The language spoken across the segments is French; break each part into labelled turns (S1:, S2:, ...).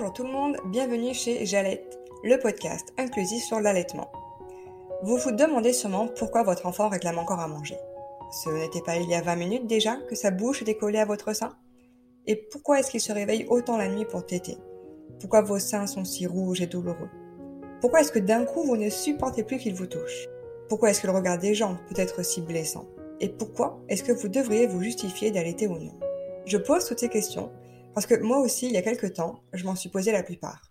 S1: Bonjour tout le monde, bienvenue chez Jalette, le podcast inclusif sur l'allaitement. Vous vous demandez sûrement pourquoi votre enfant réclame encore à manger. Ce n'était pas il y a 20 minutes déjà que sa bouche était collée à votre sein? Et pourquoi est-ce qu'il se réveille autant la nuit pour téter? Pourquoi vos seins sont si rouges et douloureux? Pourquoi est-ce que d'un coup vous ne supportez plus qu'il vous touche? Pourquoi est-ce que le regard des gens peut être si blessant? Et pourquoi est-ce que vous devriez vous justifier d'allaiter ou non? Je pose toutes ces questions parce que moi aussi, il y a quelques temps, je m'en suis posé la plupart.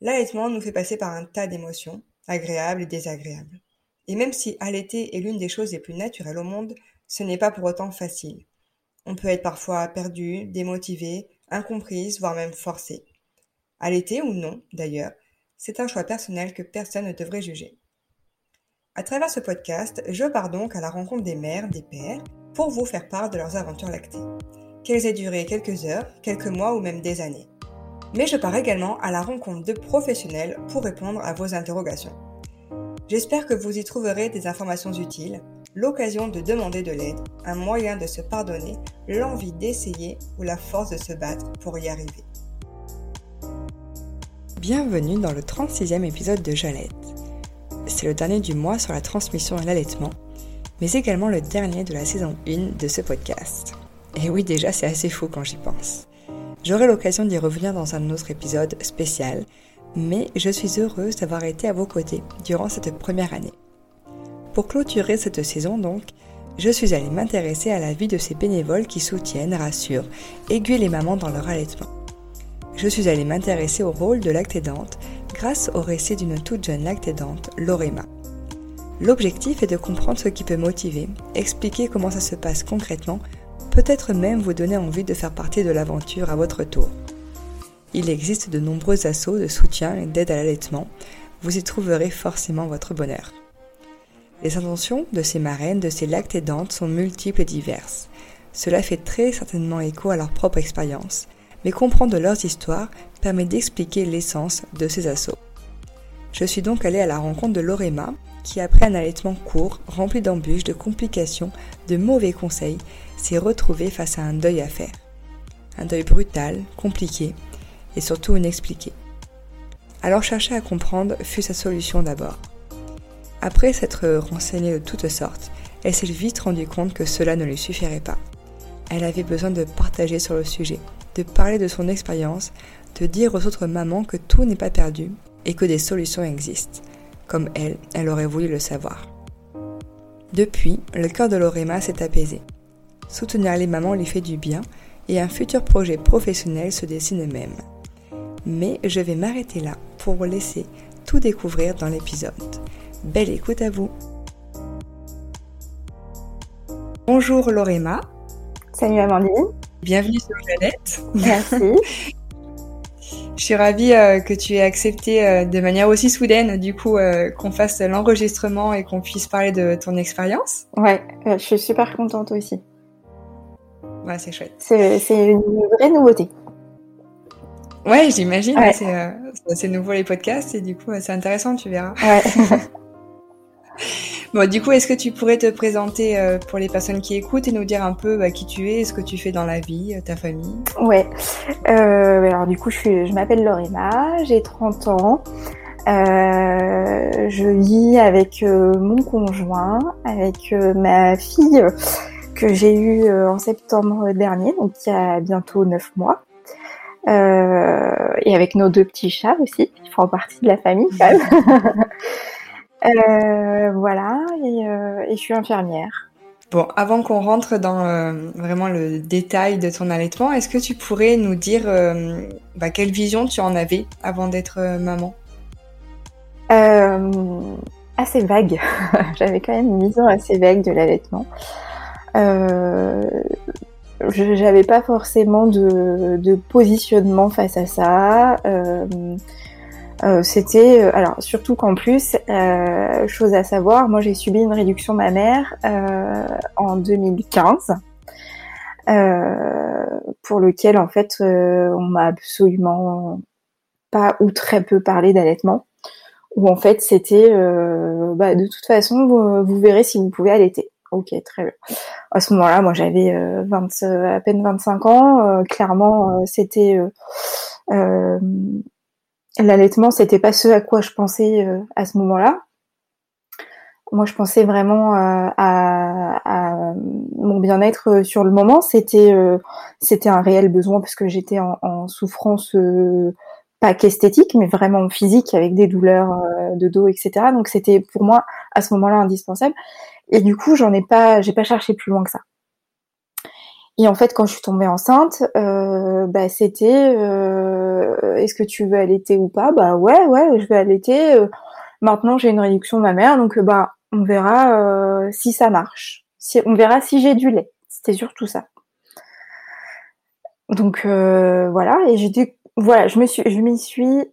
S1: L'allaitement nous fait passer par un tas d'émotions, agréables et désagréables. Et même si allaiter est l'une des choses les plus naturelles au monde, ce n'est pas pour autant facile. On peut être parfois perdu, démotivé, incomprise, voire même forcé. Allaiter ou non, d'ailleurs, c'est un choix personnel que personne ne devrait juger. À travers ce podcast, je pars donc à la rencontre des mères, des pères, pour vous faire part de leurs aventures lactées qu'elles aient duré quelques heures, quelques mois ou même des années. Mais je pars également à la rencontre de professionnels pour répondre à vos interrogations. J'espère que vous y trouverez des informations utiles, l'occasion de demander de l'aide, un moyen de se pardonner, l'envie d'essayer ou la force de se battre pour y arriver. Bienvenue dans le 36e épisode de Jalette. C'est le dernier du mois sur la transmission et l'allaitement, mais également le dernier de la saison 1 de ce podcast. Et oui, déjà, c'est assez fou quand j'y pense. J'aurai l'occasion d'y revenir dans un autre épisode spécial, mais je suis heureuse d'avoir été à vos côtés durant cette première année. Pour clôturer cette saison donc, je suis allée m'intéresser à la vie de ces bénévoles qui soutiennent, rassurent, aiguillent les mamans dans leur allaitement. Je suis allée m'intéresser au rôle de lactédante grâce au récit d'une toute jeune lactédante, Lorema. L'objectif est de comprendre ce qui peut motiver, expliquer comment ça se passe concrètement peut-être même vous donner envie de faire partie de l'aventure à votre tour. Il existe de nombreux assauts de soutien et d'aide à l'allaitement. Vous y trouverez forcément votre bonheur. Les intentions de ces marraines, de ces lactédantes sont multiples et diverses. Cela fait très certainement écho à leur propre expérience, mais comprendre leurs histoires permet d'expliquer l'essence de ces assauts. Je suis donc allée à la rencontre de Lorema, qui après un allaitement court, rempli d'embûches, de complications, de mauvais conseils, s'est retrouvée face à un deuil à faire. Un deuil brutal, compliqué et surtout inexpliqué. Alors chercher à comprendre fut sa solution d'abord. Après s'être renseignée de toutes sortes, elle s'est vite rendue compte que cela ne lui suffirait pas. Elle avait besoin de partager sur le sujet, de parler de son expérience, de dire aux autres mamans que tout n'est pas perdu et que des solutions existent comme elle, elle aurait voulu le savoir. Depuis, le cœur de Lorema s'est apaisé. Soutenir les mamans lui fait du bien et un futur projet professionnel se dessine même. Mais je vais m'arrêter là pour vous laisser tout découvrir dans l'épisode. Belle écoute à vous Bonjour Lorema.
S2: Salut Amandine.
S1: Bienvenue sur Jeannette.
S2: Merci.
S1: Je suis ravie euh, que tu aies accepté euh, de manière aussi soudaine, du coup, euh, qu'on fasse l'enregistrement et qu'on puisse parler de ton expérience.
S2: Ouais, je suis super contente aussi.
S1: Ouais, c'est chouette.
S2: C'est une vraie nouveauté.
S1: Ouais, j'imagine. C'est nouveau les podcasts et du coup, c'est intéressant, tu verras.
S2: Ouais.
S1: Bon, du coup, est-ce que tu pourrais te présenter euh, pour les personnes qui écoutent et nous dire un peu bah, qui tu es, ce que tu fais dans la vie, euh, ta famille?
S2: Ouais. Euh, alors du coup, je, suis, je m'appelle Lorena, j'ai 30 ans. je vis avec mon conjoint, avec ma fille que j'ai eue en septembre dernier, donc il y a bientôt 9 mois. et avec nos deux petits chats aussi, qui font partie de la famille quand même. Euh, voilà, euh, et, je suis infirmière.
S1: Bon, avant qu'on rentre dans euh, vraiment le détail de ton allaitement, est-ce que tu pourrais nous dire bah, quelle vision tu en avais avant d'être maman?
S2: Assez vague. J'avais quand même une vision assez vague de l'allaitement. J'avais pas forcément de, de, positionnement face à ça. Euh, c'était euh, alors surtout qu'en plus, euh, chose à savoir, moi j'ai subi une réduction mammaire en 2015. pour lequel en fait on m'a absolument pas ou très peu parlé d'allaitement où en fait c'était bah, de toute façon vous, verrez si vous pouvez allaiter ok très bien à ce moment-là moi j'avais à peine 25 ans clairement c'était l'allaitement, c'était pas ce à quoi je pensais à ce moment-là. Moi, je pensais vraiment à, à, mon bien-être sur le moment. C'était c'était un réel besoin parce que j'étais en, en, souffrance pas qu'esthétique, mais vraiment physique, avec des douleurs euh, de dos, etc. Donc c'était pour moi à ce moment-là indispensable. Et du coup, j'en ai pas, j'ai pas cherché plus loin que ça. Et en fait, quand je suis tombée enceinte, euh, bah, c'était euh, est-ce que tu veux allaiter ou pas? Bah ouais, ouais, je vais allaiter. maintenant, j'ai une réduction de ma mère, donc bah on verra si ça marche. Si, on verra si j'ai du lait. C'était surtout ça. Donc voilà, et dit voilà, je me suis, je m'y suis,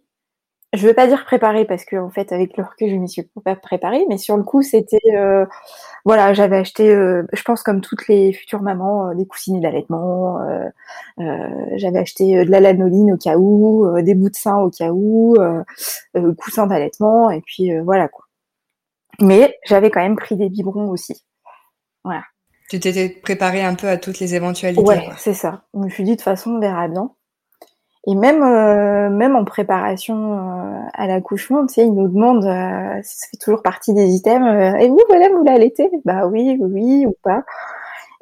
S2: je veux pas dire préparée parce que en fait avec le recul je m'y suis pas préparée, mais sur le coup c'était, euh, voilà, j'avais acheté, euh, je pense comme toutes les futures mamans, euh, des coussinets d'allaitement, j'avais acheté de la lanoline au cas où, des bouts de sein au cas où, coussins d'allaitement et puis voilà quoi. Mais j'avais quand même pris des biberons aussi, voilà.
S1: Tu t'étais préparée un peu à toutes les éventualités.
S2: Ouais, c'est ça. Je me suis dit de toute façon on verra bien. Et même, euh, même en préparation euh, à l'accouchement, tu sais, ils nous demandent, euh, ça fait toujours partie des items, et vous, voilà, vous l'allaitez? Bah oui, oui, ou pas.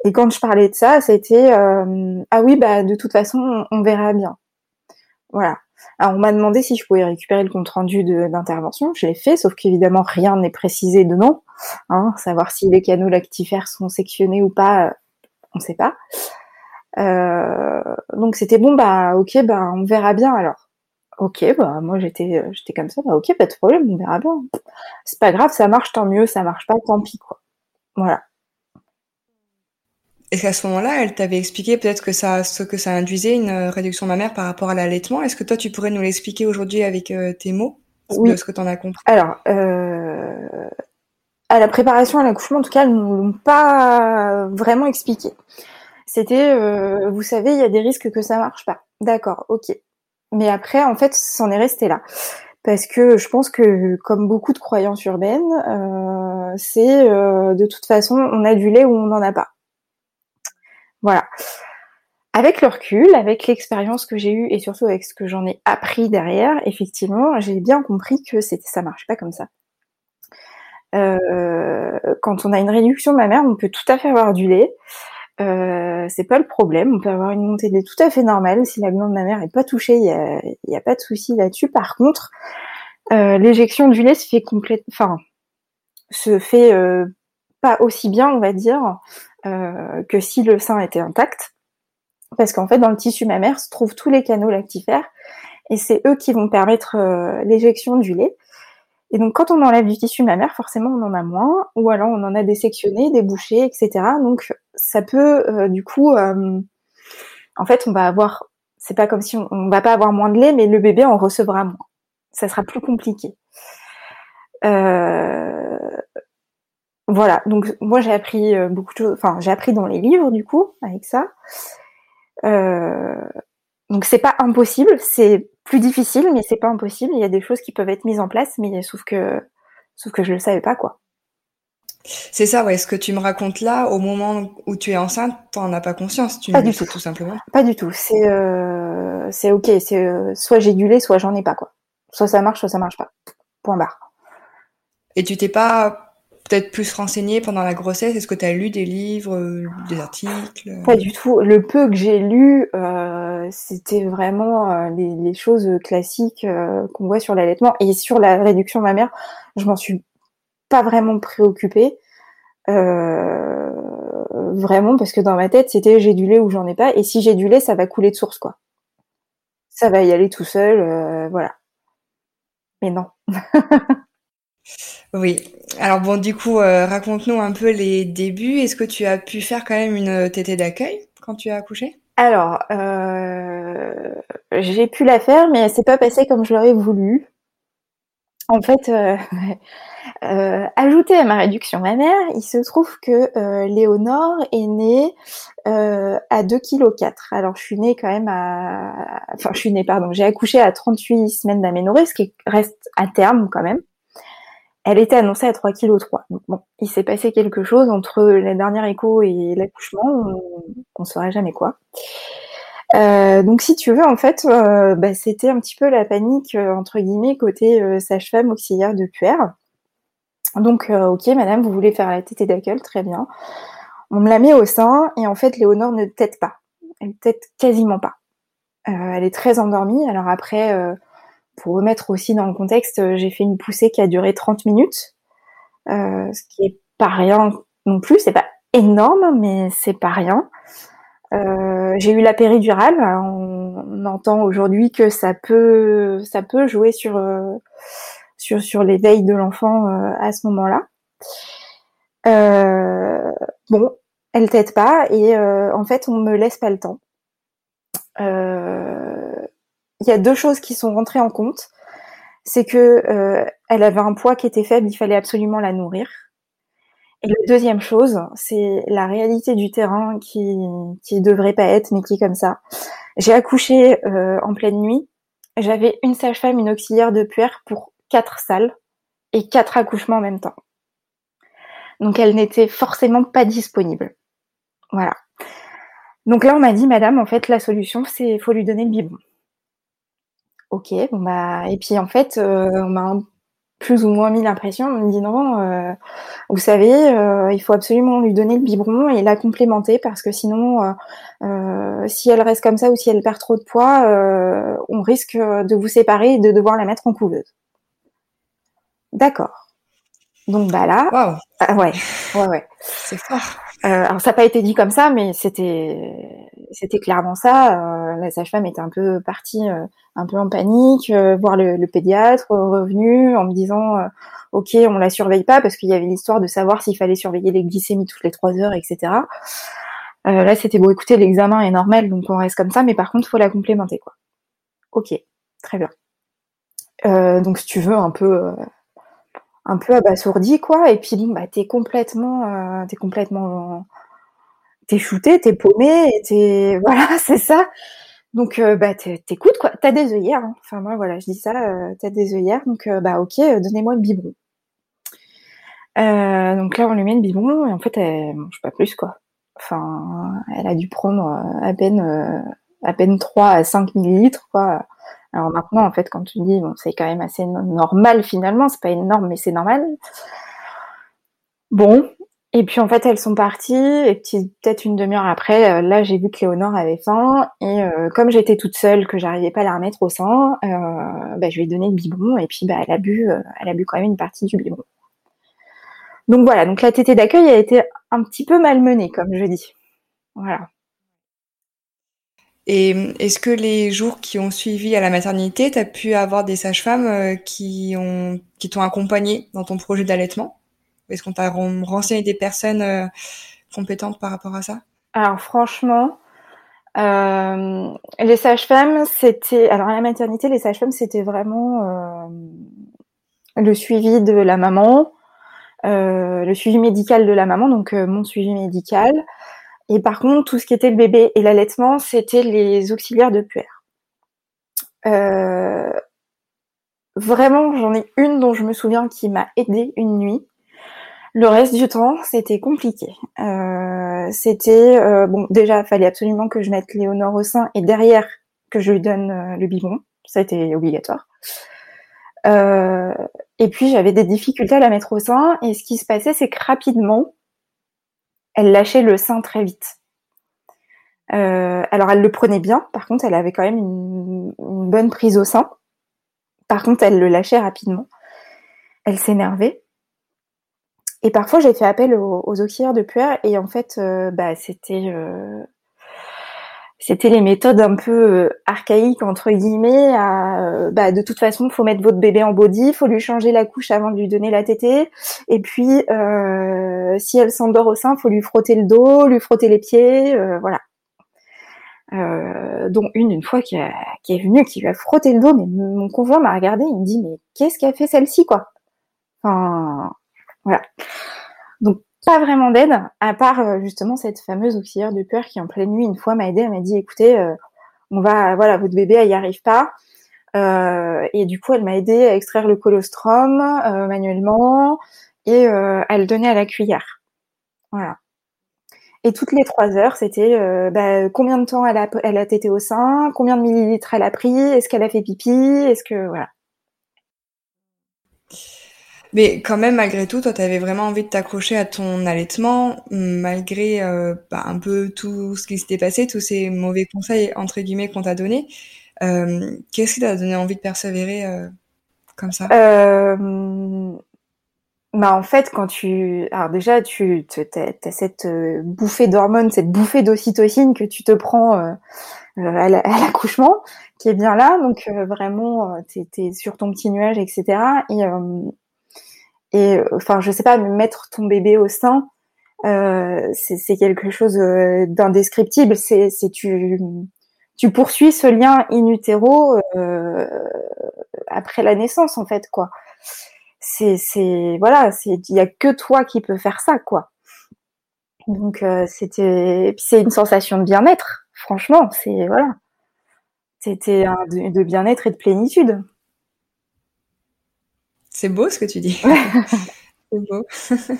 S2: Et quand je parlais de ça, c'était, ah oui, bah de toute façon, on, verra bien. Voilà. Alors on m'a demandé si je pouvais récupérer le compte rendu d'intervention, je l'ai fait, sauf qu'évidemment rien n'est précisé dedans. Hein, savoir si les canaux lactifères sont sectionnés ou pas, on ne sait pas. Euh, donc c'était bon, bah ok, bah on verra bien alors. Ok, bah moi j'étais euh, j'étais comme ça, bah ok, pas de problème, on verra bien. C'est pas grave, ça marche, tant mieux, ça marche pas, tant pis quoi. Voilà.
S1: Est-ce qu'à ce moment-là, elle t'avait expliqué peut-être que ça, ce que ça induisait une euh, réduction mammaire par rapport à l'allaitement Est-ce que toi, tu pourrais nous l'expliquer aujourd'hui avec tes mots?
S2: Oui.
S1: de ce que tu en as compris?
S2: Alors, euh, à la préparation à l'accouchement, en tout cas, elles ne l'ont pas vraiment expliqué. C'était, euh, vous savez, il y a des risques que ça marche pas. D'accord, ok. Mais après, en fait, c'en est resté là. Parce que je pense que, comme beaucoup de croyances urbaines, euh, c'est euh, de toute façon, on a du lait ou on n'en a pas. Voilà. Avec le recul, avec l'expérience que j'ai eue et surtout avec ce que j'en ai appris derrière, effectivement, j'ai bien compris que c'était ça marche pas comme ça. quand on a une réduction de ma mère, on peut tout à fait avoir du lait. Euh, c'est pas le problème. On peut avoir une montée de lait tout à fait normale si la glande de ma mère est pas touchée. Il y a, y a, pas de souci là-dessus. Par contre, euh, l'éjection du lait se fait complète, enfin, se fait euh, pas aussi bien, on va dire, euh, que si le sein était intact, parce qu'en fait, dans le tissu mammaire se trouvent tous les canaux lactifères et c'est eux qui vont permettre l'éjection du lait. Et donc, quand on enlève du tissu mammaire, forcément, on en a moins, ou alors on en a des sectionnés, des etc. Donc, ça peut, euh, du coup, euh, en fait, on va avoir, c'est pas comme si on, on, va pas avoir moins de lait, mais le bébé en recevra moins. Ça sera plus compliqué. Euh, voilà. Donc, moi, j'ai appris beaucoup de choses. Enfin, j'ai appris dans les livres, du coup, avec ça. donc, c'est pas impossible. C'est plus difficile, mais c'est pas impossible. Il y a des choses qui peuvent être mises en place, mais sauf que, sauf que je le savais pas, quoi.
S1: C'est ça, ouais. Ce que tu me racontes là, au moment où tu es enceinte, t'en as pas conscience. Tu
S2: pas du tout,
S1: tout simplement.
S2: Pas du tout. C'est, euh, c'est ok. C'est euh, soit j'ai du lait, soit j'en ai pas, quoi. Soit ça marche, soit ça marche pas. Point barre.
S1: Et tu t'es pas peut-être plus renseigné pendant la grossesse? Est-ce que tu as lu des livres, des articles
S2: Pas du tout. Le peu que j'ai lu, euh, c'était vraiment euh, les, les, choses classiques euh, qu'on voit sur l'allaitement. Et sur la réduction mammaire, je m'en suis pas vraiment préoccupée. Euh, vraiment, parce que dans ma tête, c'était j'ai du lait ou j'en ai pas. Et si j'ai du lait, ça va couler de source, quoi. Ça va y aller tout seul, euh, voilà. Mais non.
S1: Oui. Alors bon, du coup, euh, raconte-nous un peu les débuts. Est-ce que tu as pu faire quand même une tétée d'accueil quand tu as accouché?
S2: Alors, j'ai pu la faire, mais elle s'est pas passée comme je l'aurais voulu. En fait, euh, euh ajouté à ma réduction mammaire, il se trouve que Léonore est née à 2 kg. Alors, je suis née quand même à... Enfin, je suis née, pardon, j'ai accouché à 38 semaines d'aménorrhée, ce qui reste à terme quand même elle était annoncée à 3 kg 3. Donc bon, il s'est passé quelque chose entre la dernière écho et l'accouchement, on ne saurait jamais quoi. donc si tu veux, en fait, bah, c'était un petit peu la panique entre guillemets côté sage-femme auxiliaire de puère. Donc ok, madame, vous voulez faire la tétée d'accueil, très bien. On me la met au sein et en fait, Léonore ne tète pas. Elle tète quasiment pas. elle est très endormie. Alors après, pour remettre aussi dans le contexte, j'ai fait une poussée qui a duré 30 minutes, ce qui est pas rien non plus. C'est pas énorme, mais c'est pas rien. Euh, j'ai eu la péridurale. On, entend aujourd'hui que ça peut, jouer sur euh, sur sur l'éveil de l'enfant euh, à ce moment-là. bon, elle t'aide pas et en fait on me laisse pas le temps. Il y a deux choses qui sont rentrées en compte. C'est que elle avait un poids qui était faible, il fallait absolument la nourrir. Et la deuxième chose, c'est la réalité du terrain qui qui devrait pas être, mais qui est comme ça. J'ai accouché euh, en pleine nuit. J'avais une sage-femme, une auxiliaire de puère pour quatre salles et quatre accouchements en même temps. Donc elle n'était forcément pas disponible. Voilà. Donc là on m'a dit, Madame, en fait la solution c'est faut lui donner le biberon. Ok, bon bah et puis en fait euh, on m'a plus ou moins mis l'impression. On me dit non, euh, vous savez, euh, il faut absolument lui donner le biberon et la complémenter parce que sinon, si elle reste comme ça ou si elle perd trop de poids, on risque de vous séparer et de devoir la mettre en couveuse. D'accord. Donc bah là,
S1: wow.
S2: ouais, ouais, ouais.
S1: C'est fort.
S2: alors ça n'a pas été dit comme ça, mais c'était c'était clairement ça. la sage-femme était un peu partie un peu en panique, euh, voir le, pédiatre revenu en me disant euh, ok on la surveille pas parce qu'il y avait l'histoire de savoir s'il fallait surveiller les glycémies toutes les trois heures etc. Euh, là c'était bon écoutez l'examen est normal donc on reste comme ça mais par contre faut la complémenter quoi. Ok très bien. donc si tu veux un peu un peu abasourdi quoi et puis bah t'es complètement t'es complètement t'es shooté t'es paumé t'es voilà c'est ça donc euh, bah t'écoutes quoi, t'as des œillères. Hein. Enfin moi voilà, je dis ça, euh, t'as des œillères, donc euh, bah ok, donnez-moi le biberon. donc là on lui met le biberon et en fait elle mange pas plus quoi. Enfin elle a dû prendre à peine à peine 3 à 5 millilitres quoi. Alors maintenant en fait quand tu dis bon c'est quand même assez normal finalement, c'est pas énorme mais c'est normal. Bon, et puis en fait, elles sont parties, et peut-être une demi-heure après, euh, là j'ai vu que Léonore avait faim, et euh, comme j'étais toute seule, que j'arrivais pas à la remettre au sein, euh, bah, je lui ai donné le biberon, et puis bah, elle a bu, elle a bu quand même une partie du biberon. Donc voilà, donc la tétée d'accueil a été un petit peu malmenée, comme je dis. Voilà.
S1: Et est-ce que les jours qui ont suivi à la maternité, tu as pu avoir des sages-femmes qui ont qui t'ont accompagné dans ton projet d'allaitement? Est-ce qu'on t'a renseigné des personnes euh, compétentes par rapport à ça?
S2: Alors franchement, euh, les sages-femmes, c'était alors à la maternité, les sages-femmes, c'était vraiment euh, le suivi de la maman, le suivi médical de la maman, donc mon suivi médical. Et par contre, tout ce qui était le bébé et l'allaitement, c'était les auxiliaires de puère. vraiment, j'en ai une dont je me souviens qui m'a aidée une nuit. Le reste du temps, c'était compliqué. Euh, c'était euh, bon. Déjà, fallait absolument que je mette Léonore au sein et derrière que je lui donne euh, le biberon. Ça été obligatoire. et puis j'avais des difficultés à la mettre au sein. Et ce qui se passait, c'est que rapidement, elle lâchait le sein très vite. alors elle le prenait bien. Par contre, elle avait quand même une bonne prise au sein. Par contre, elle le lâchait rapidement. Elle s'énervait. Et parfois, j'ai fait appel aux, auxiliaires de puère et en fait, euh, bah, c'était euh, c'était les méthodes un peu euh, archaïques entre guillemets. À, bah, de toute façon, faut mettre votre bébé en body, faut lui changer la couche avant de lui donner la tétée. Et puis, si elle s'endort au sein, faut lui frotter le dos, lui frotter les pieds, voilà. Euh, une une fois qui, qui est venue, qui lui a frotté le dos, mais mon conjoint m'a regardé, il me dit mais qu'est-ce qu'a fait celle-ci quoi? Enfin, voilà. Donc pas vraiment d'aide, à part euh, justement cette fameuse auxiliaire de peur qui en pleine nuit une fois m'a aidé, elle m'a dit écoutez, euh, on va, voilà, votre bébé elle y arrive pas. Euh, et du coup elle m'a aidé à extraire le colostrum manuellement et à le donner à la cuillère. Voilà. Et toutes les trois heures, c'était bah, combien de temps elle a, elle a tété au sein, combien de millilitres elle a pris, est-ce qu'elle a fait pipi, est-ce que voilà.
S1: Mais quand même, malgré tout, toi, tu avais vraiment envie de t'accrocher à ton allaitement, malgré euh, bah, un peu tout ce qui s'était passé, tous ces mauvais conseils, entre guillemets, qu'on t'a donnés. Euh, Qu'est-ce qui t'a donné envie de persévérer euh, comme ça?
S2: Euh, bah en fait, quand tu, alors déjà, tu as, cette euh, bouffée d'hormones, cette bouffée d'ocytocine que tu te prends à l'accouchement, qui est bien là. Donc vraiment, t'es es sur ton petit nuage, etc. Et, et enfin, je sais pas, mettre ton bébé au sein, c'est quelque chose d'indescriptible. C'est tu tu poursuis ce lien in utero après la naissance, en fait, quoi c'est c'est voilà, c'est il y a que toi qui peux faire ça quoi. Donc euh, c'était c'est une sensation de bien-être, franchement, c'est voilà. C'était de, de bien-être et de plénitude.
S1: C'est beau ce que tu dis. c'est beau.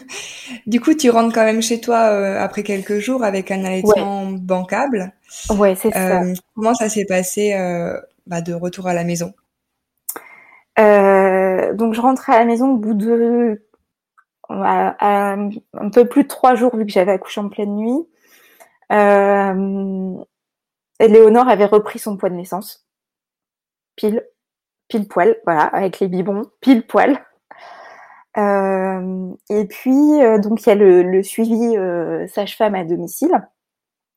S1: du coup, tu rentres quand même chez toi euh, après quelques jours avec un allaitement bancable.
S2: Ouais, c'est ça. Euh,
S1: comment ça s'est passé bah, de retour à la maison?
S2: Euh, donc je rentrais à la maison au bout de un peu plus de trois jours vu que j'avais accouché en pleine nuit. Euh, Léonore avait repris son poids de naissance, pile, pile poil, voilà, avec les biberons, pile poil. Euh, et puis euh, donc il y a le, suivi euh, sage-femme à domicile.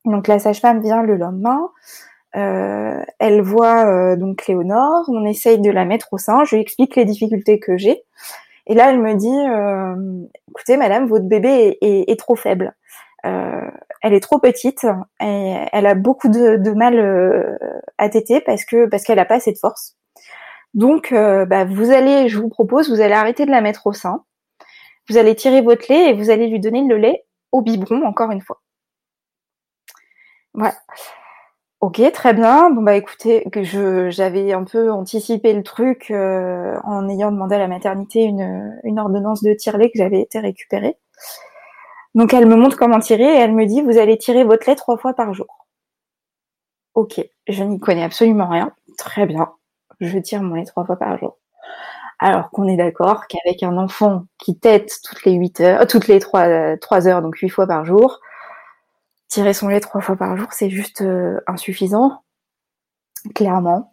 S2: Donc la sage-femme vient le lendemain. Euh, elle voit donc Léonore, on essaye de la mettre au sein, je lui explique les difficultés que j'ai. Et là, elle me dit, écoutez, madame, votre bébé est, trop faible. elle est trop petite et elle a beaucoup de, mal à téter parce que parce qu'elle n'a pas assez de force. Donc, bah, vous allez, je vous propose, vous allez arrêter de la mettre au sein. Vous allez tirer votre lait et vous allez lui donner le lait au biberon encore une fois. Voilà. Ok, très bien. Bon bah écoutez, j'avais un peu anticipé le truc euh, en ayant demandé à la maternité une, une ordonnance de tirer que j'avais été récupérée. Donc elle me montre comment tirer et elle me dit vous allez tirer votre lait trois fois par jour. Ok, je n'y connais absolument rien. Très bien, je tire mon lait trois fois par jour. Alors qu'on est d'accord qu'avec un enfant qui tète toutes les huit heures, toutes les trois, trois heures, donc huit fois par jour, tirer son lait trois fois par jour, c'est juste euh, insuffisant, clairement.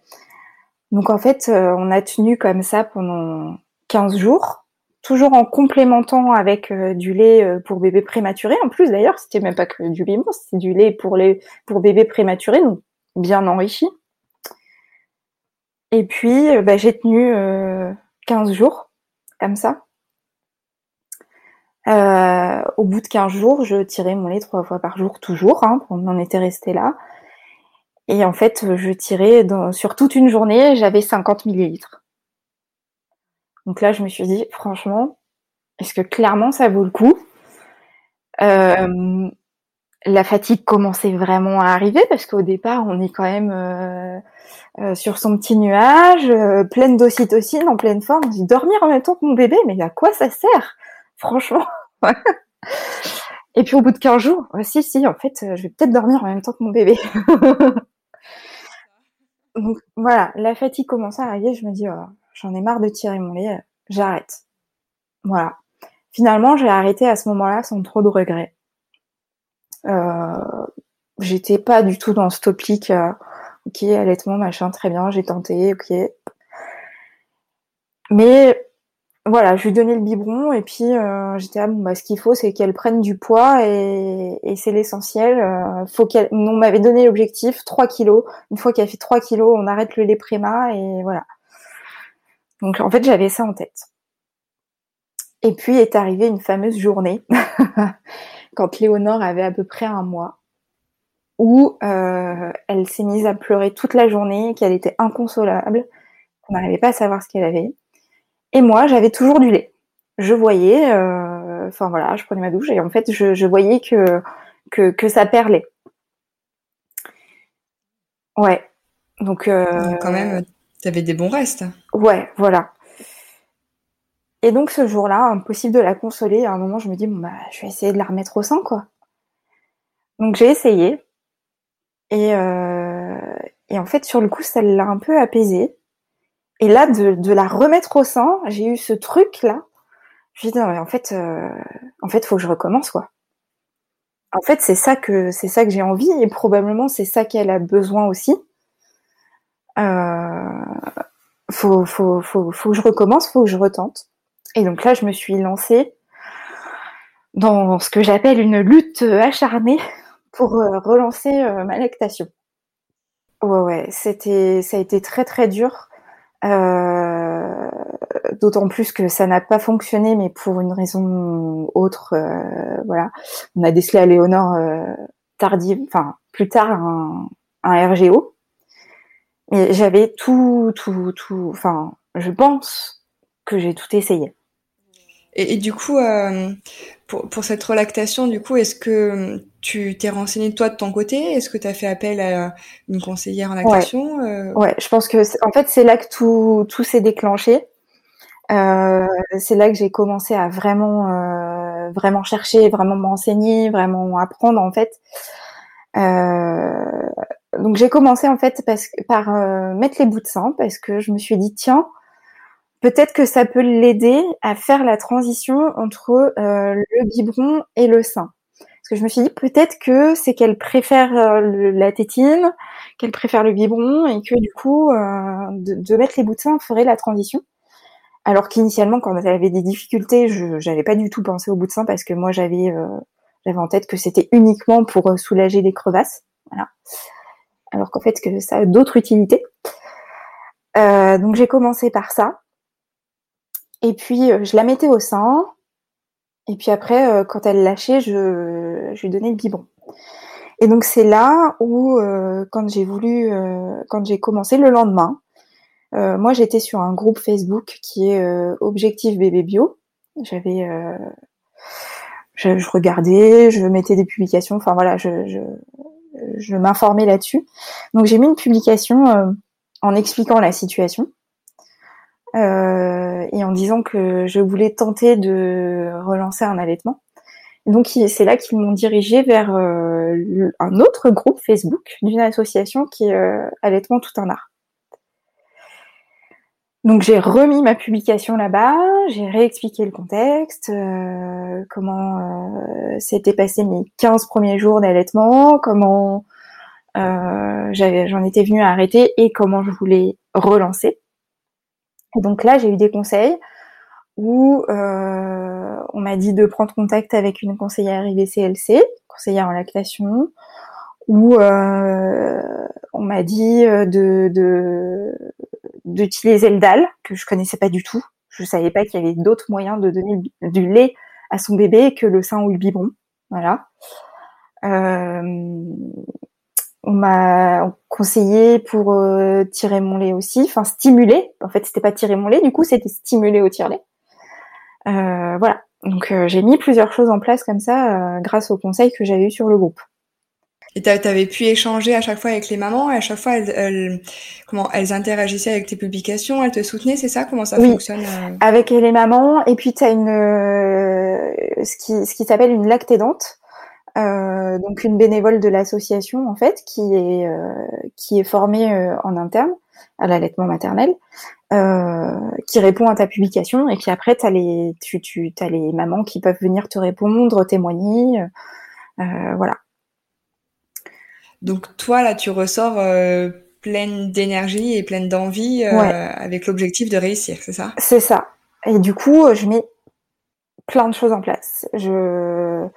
S2: Donc en fait, euh, on a tenu comme ça pendant 15 jours, toujours en complémentant avec euh, du lait pour bébé prématuré. En plus d'ailleurs, c'était même pas que du biberon, c'était du lait pour les pour bébé prématuré, donc bien enrichi. Et puis bah, j'ai tenu 15 jours comme ça. Euh, au bout de 15 jours, je tirais mon lait trois fois par jour, toujours. Hein, on en était resté là. Et en fait, je tirais sur toute une journée, j'avais 50 millilitres. Donc là, je me suis dit, franchement, est-ce que clairement ça vaut le coup? Euh, La fatigue commençait vraiment à arriver parce qu'au départ, on est quand même euh, euh sur son petit nuage, euh, pleine d'ocytocine, en pleine forme. On dit dormir en même temps que mon bébé, mais à quoi ça sert? Franchement. Et puis au bout de 15 jours, si, si, en fait, je vais peut-être dormir en même temps que mon bébé. Donc voilà, la fatigue commence à arriver, je me dis, oh, j'en ai marre de tirer mon lait, j'arrête. Voilà. Finalement, j'ai arrêté à ce moment-là sans trop de regrets. Euh, J'étais pas du tout dans ce topic, euh, ok, allaitement, machin, très bien, j'ai tenté, ok. Mais voilà, je lui donnais le biberon et puis euh, j'étais là, bon, bah, ce qu'il faut, c'est qu'elle prenne du poids et, c'est l'essentiel. Faut on m'avait donné l'objectif 3 kilos. Une fois qu'elle fait 3 kilos, on arrête le lait et voilà. Donc en fait, j'avais ça en tête. Et puis est arrivée une fameuse journée quand Léonore avait à peu près un mois où euh, elle s'est mise à pleurer toute la journée, qu'elle était inconsolable, qu'on n'arrivait pas à savoir ce qu'elle avait. Et moi, j'avais toujours du lait. Je voyais, euh, enfin voilà, je prenais ma douche et en fait, je, voyais que, que, ça perlait. Ouais. Donc. Euh,
S1: quand même, tu avais des bons restes.
S2: Ouais, voilà. Et donc ce jour-là, impossible de la consoler. À un moment, je me dis bon bah, je vais essayer de la remettre au sein, quoi. Donc j'ai essayé. Et, euh, et en fait, sur le coup, ça l'a un peu apaisé. Et là, de, de la remettre au sein, j'ai eu ce truc-là. Je dit, non, mais en fait, euh, en fait, faut que je recommence, quoi. En fait, c'est ça que c'est ça que j'ai envie et probablement c'est ça qu'elle a besoin aussi. Euh, faut, faut, faut, faut que je recommence, faut que je retente. Et donc là, je me suis lancée dans ce que j'appelle une lutte acharnée pour euh, relancer euh, ma lactation. Ouais, ouais, c'était, ça a été très très dur. Euh, D'autant plus que ça n'a pas fonctionné, mais pour une raison autre. Voilà, on a décelé à Léonore euh, enfin plus tard un, un RGO. Mais j'avais tout, tout, tout. Enfin, je pense que j'ai tout essayé.
S1: Et, et du coup, euh, pour, pour, cette relactation, du coup, est-ce que tu t'es renseigné toi de ton côté? Est-ce que tu as fait appel à une conseillère en lactation
S2: ouais. Euh... ouais, je pense que en fait c'est là que tout, tout s'est déclenché. Euh, c'est là que j'ai commencé à vraiment, vraiment chercher, vraiment m'enseigner, vraiment apprendre en fait. Donc j'ai commencé en fait parce, par mettre les bouts de sang parce que je me suis dit tiens peut-être que ça peut l'aider à faire la transition entre euh, le biberon et le sein. Parce que je me suis dit peut-être que c'est qu'elle préfère euh, la tétine, qu'elle préfère le biberon et que du coup euh, de, de, mettre les bouts de sein ferait la transition. Alors qu'initialement quand elle avait des difficultés, je n'avais pas du tout pensé au bout de sein parce que moi j'avais euh, j'avais en tête que c'était uniquement pour euh, soulager les crevasses. Voilà. Alors qu'en fait que ça a d'autres utilités. Donc j'ai commencé par ça. Et puis, euh, je la mettais au sein. Et puis après, euh, quand elle lâchait, je, lui donnais le biberon. Et donc, c'est là où, euh, quand j'ai voulu, quand j'ai commencé le lendemain, moi, j'étais sur un groupe Facebook qui est Objectif Bébé Bio. J'avais, je, regardais, je mettais des publications. Enfin voilà, je m'informais là-dessus. Donc, j'ai mis une publication en expliquant la situation euh, et en disant que je voulais tenter de relancer un allaitement. Donc c'est là qu'ils m'ont dirigé vers euh, un autre groupe Facebook d'une association qui est euh, Allaitement tout un art. Donc j'ai remis ma publication là-bas, j'ai réexpliqué le contexte, euh, comment euh, s'étaient passés mes 15 premiers jours d'allaitement, comment j'en étais venue à arrêter et comment je voulais relancer. Et donc là, j'ai eu des conseils où euh, on m'a dit de prendre contact avec une conseillère IBCLC, conseillère en lactation, où euh, on m'a dit de d'utiliser le DAL, que je connaissais pas du tout. Je savais pas qu'il y avait d'autres moyens de donner du lait à son bébé que le sein ou le biberon. Voilà. Euh, on m'a conseillé pour euh, tirer mon lait aussi, enfin stimuler. En fait, c'était pas tirer mon lait, du coup, c'était stimuler au tire-lait. Euh, voilà. Donc euh, j'ai mis plusieurs choses en place comme ça euh, grâce aux conseils que j'avais eu sur le groupe.
S1: Et tu avais pu échanger à chaque fois avec les mamans et à chaque fois elles, elles, comment elles interagissaient avec tes publications, elles te soutenaient, c'est ça? Comment ça
S2: oui,
S1: fonctionne
S2: Avec les mamans et puis tu as une ce qui ce qui s'appelle une lactédante. Euh, donc une bénévole de l'association en fait qui est euh, qui est formée euh, en interne à l'allaitement maternel euh, qui répond à ta publication. Et puis après t'as les tu tu as les mamans qui peuvent venir te répondre témoigner euh, voilà.
S1: Donc toi là tu ressors pleine d'énergie et pleine d'envie
S2: ouais.
S1: avec l'objectif de réussir c'est ça?
S2: C'est ça. Et du coup je mets plein de choses en place. Je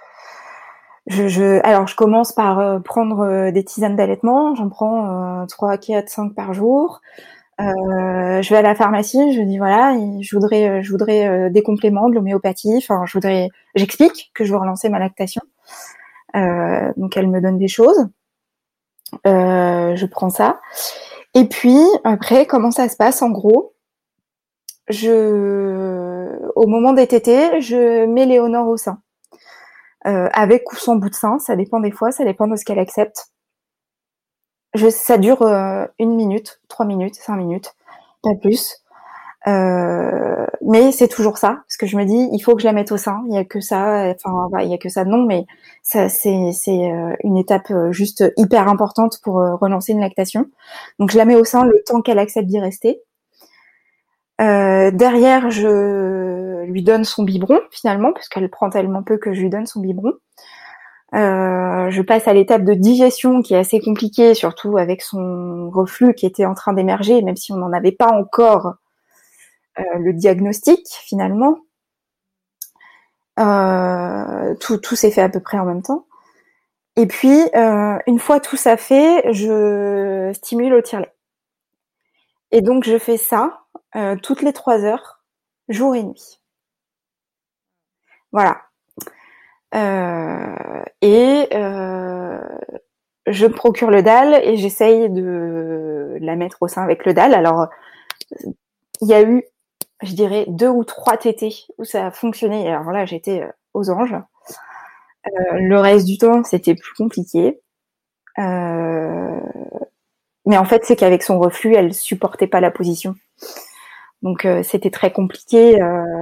S2: je, je, alors, je commence par euh, prendre euh, des tisanes d'allaitement. J'en prends euh, 3, 4, 5 par jour. Euh, je vais à la pharmacie, je dis voilà, je voudrais, euh, je voudrais des compléments, de l'homéopathie. Enfin, je voudrais, j'explique que je veux relancer ma lactation. donc, elle me donne des choses. je prends ça. Et puis après, comment ça se passe? En gros Je, au moment des tétés, je mets Léonore au sein euh, avec ou sans bout de sein, ça dépend des fois, ça dépend de ce qu'elle accepte. Ça dure euh, une minute, trois minutes, cinq minutes, pas plus. Euh, mais c'est toujours ça, parce que je me dis, il faut que je la mette au sein. Il y a que ça, enfin, il y a que ça, non, mais c'est, une étape juste hyper importante pour relancer une lactation. Donc, je la mets au sein le temps qu'elle accepte d'y rester. Derrière, je lui donne son biberon finalement, puisqu'elle prend tellement peu que je lui donne son biberon. Euh, je passe à l'étape de digestion qui est assez compliquée, surtout avec son reflux qui était en train d'émerger, même si on n'en avait pas encore euh, le diagnostic finalement. Euh, tout, tout s'est fait à peu près en même temps. Et puis, une fois tout ça fait, je stimule au tire-lait. Et donc, je fais ça toutes les trois heures, jour et nuit. Voilà. et je procure le dalle et j'essaye de la mettre au sein avec le dalle. Alors, il y a eu je dirais, deux ou trois tétés où ça a fonctionné. Alors là, j'étais euh, aux anges. Euh, le reste du temps, c'était plus compliqué. Euh, mais en fait, c'est qu'avec son reflux, elle supportait pas la position. Donc c'était très compliqué.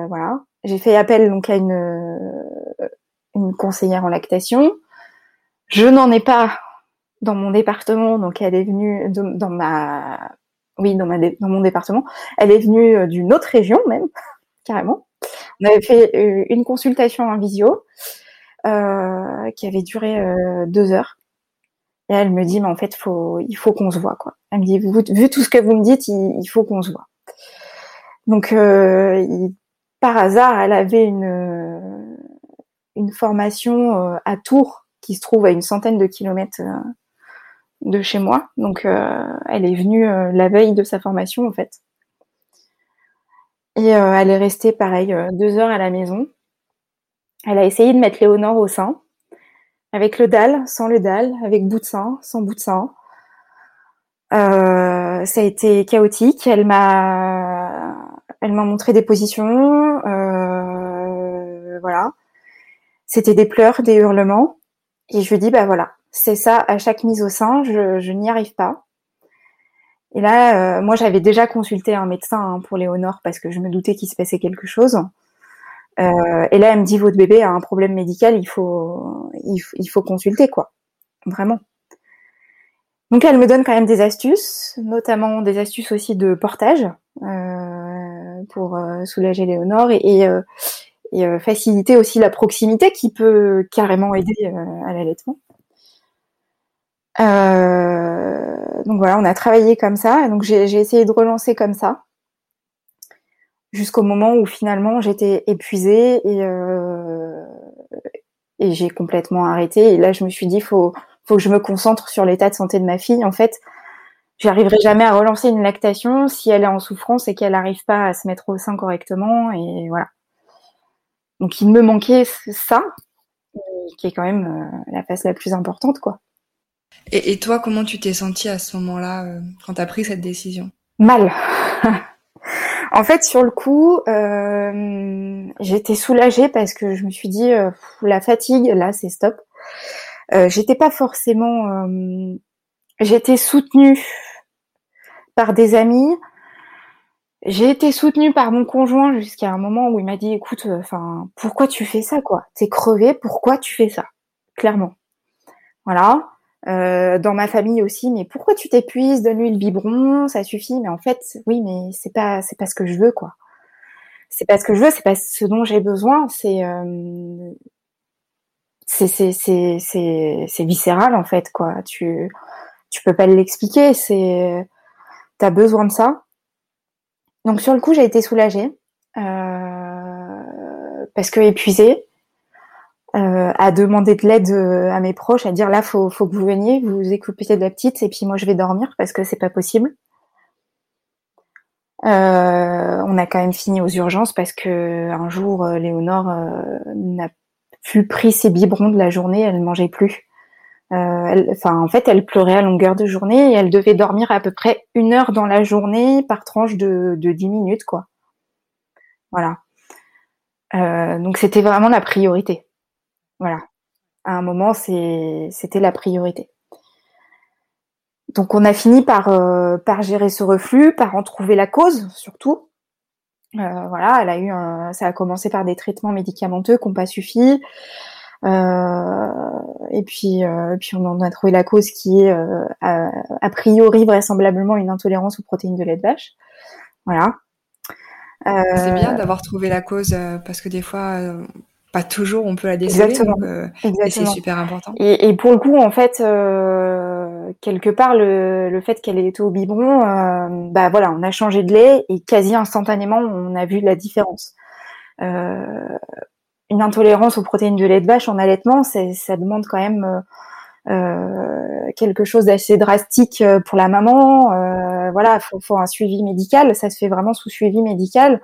S2: voilà. J'ai fait appel donc à une, une conseillère en lactation. Je n'en ai pas dans mon département, donc elle est venue dans ma oui, dans, dans mon département. Elle est venue euh, d'une autre région même, carrément. On avait fait euh, une consultation en visio euh, qui avait duré euh, deux heures. Et elle me dit, mais en fait, il faut qu'on se voit, quoi. Elle me dit, vu tout ce que vous me dites, il, faut qu'on se voit. Donc, euh, par hasard, elle avait une, une formation à Tours, qui se trouve à une centaine de kilomètres de chez moi. Donc, euh, elle est venue euh, la veille de sa formation, en fait. Et euh, elle est restée, pareil, deux heures à la maison. Elle a essayé de mettre Léonore au sein, avec le dalle, sans le dalle, avec bout de sein, sans bout de sein. ça a été chaotique. Elle m'a, elle m'a montré des positions, voilà. C'était des pleurs, des hurlements. Et je lui dis, bah voilà, c'est ça, à chaque mise au sein, je, n'y arrive pas. Et là, euh, moi, j'avais déjà consulté un médecin hein, pour Léonore parce que je me doutais qu'il se passait quelque chose. Euh, et là, elle me dit votre bébé a un problème médical, il faut, consulter quoi, vraiment. Donc, elle me donne quand même des astuces, notamment des astuces aussi de portage euh, pour soulager Léonore et, et faciliter aussi la proximité qui peut carrément aider à l'allaitement. Euh, donc voilà, on a travaillé comme ça. Donc j'ai essayé de relancer comme ça jusqu'au moment où finalement j'étais épuisée et, euh, et j'ai complètement arrêté. Et là, je me suis dit, faut, faut que je me concentre sur l'état de santé de ma fille. En fait, j'arriverai jamais à relancer une lactation si elle est en souffrance et qu'elle n'arrive pas à se mettre au sein correctement. Et voilà. Donc il me manquait ça, qui est quand même euh, la phase la plus importante, quoi.
S1: Et, toi, comment tu t'es sentie à ce moment-là, euh, quand tu as pris cette décision?
S2: Mal. en fait, sur le coup, euh, j'étais soulagée parce que je me suis dit, euh, la fatigue, là, c'est stop. j'étais pas forcément... j'étais soutenue par des amis. J'ai été soutenue par mon conjoint jusqu'à un moment où il m'a dit, écoute, enfin, pourquoi tu fais ça, quoi? T'es crevé, pourquoi tu fais ça? Clairement. Voilà. Euh, dans ma famille aussi, mais pourquoi tu t'épuises? Donne-lui le biberon, ça suffit. Mais en fait, oui, mais c'est pas c'est pas ce que je veux, quoi. C'est pas ce que je veux, c'est pas ce dont j'ai besoin. C'est euh, c'est c'est c'est c'est viscéral en fait, quoi. Tu tu peux pas l'expliquer. C'est t'as besoin de ça. Donc sur le coup, j'ai été soulagée euh, parce que épuisée. Euh, à demander de l'aide euh, à mes proches, à dire là faut faut que vous veniez, vous vous de la petite et puis moi je vais dormir parce que c'est pas possible. On a quand même fini aux urgences parce que un jour Léonore n'a plus pris ses biberons de la journée, elle ne mangeait plus. Enfin en fait elle pleurait à longueur de journée et elle devait dormir à peu près une heure dans la journée par tranche de, de 10 minutes quoi. Voilà. donc c'était vraiment la priorité. Voilà. À un moment, c'était la priorité. Donc on a fini par, euh, par gérer ce reflux, par en trouver la cause surtout. voilà, elle a eu ça a commencé par des traitements médicamenteux qui n'ont pas suffi. Et puis, puis on en a trouvé la cause qui est a, a, priori vraisemblablement une intolérance aux protéines de lait de vache. Voilà.
S1: C'est bien d'avoir trouvé la cause parce que des fois pas toujours on peut la déceler. Exactement. Euh, et c'est super important.
S2: Et, pour le coup, en fait, euh, quelque part, le, le fait qu'elle ait été au biberon, euh, bah voilà, on a changé de lait et quasi instantanément, on a vu la différence. Une intolérance aux protéines de lait de vache en allaitement, ça demande quand même quelque chose d'assez drastique pour la maman. voilà, faut, faut un suivi médical. Ça se fait vraiment sous suivi médical.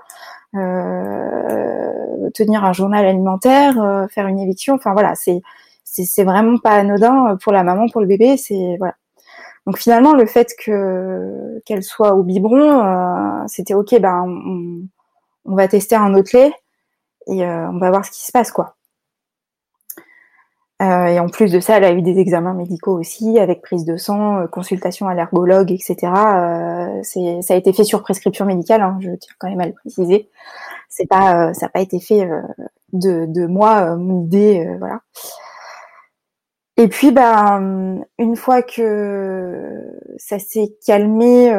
S2: Euh, tenir un journal alimentaire, euh, faire une éviction. Enfin voilà, c'est c'est vraiment pas anodin pour la maman, pour le bébé. C'est voilà. Donc finalement, le fait que qu'elle soit au biberon, euh, c'était ok. Ben on, on, va tester un autre lait et on va voir ce qui se passe quoi. Euh, et en plus de ça, elle a eu des examens médicaux aussi, avec prise de sang, consultation à l'ergologue, etc. Euh, ça a été fait sur prescription médicale, hein, je tiens quand même à le préciser. C'est pas, euh, ça n'a pas été fait euh, de, de moi, mon idée, voilà. Et puis, ben, une fois que ça s'est calmé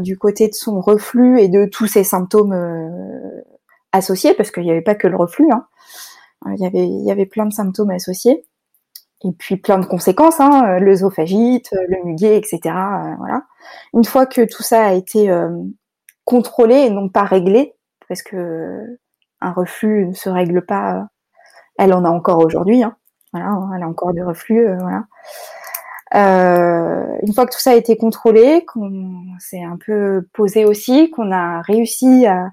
S2: du côté de son reflux et de tous ses symptômes associés, parce qu'il n'y avait pas que le reflux, hein, il y avait, il y avait plein de symptômes associés et puis plein de conséquences, hein, l'œsophagite, le muguet, etc. voilà. Une fois que tout ça a été contrôlé et non pas réglé, parce que un reflux ne se règle pas. Elle en a encore aujourd'hui, hein. voilà, elle a encore du reflux, euh, voilà. Euh, une fois que tout ça a été contrôlé, qu'on s'est un peu posé aussi, qu'on a réussi à,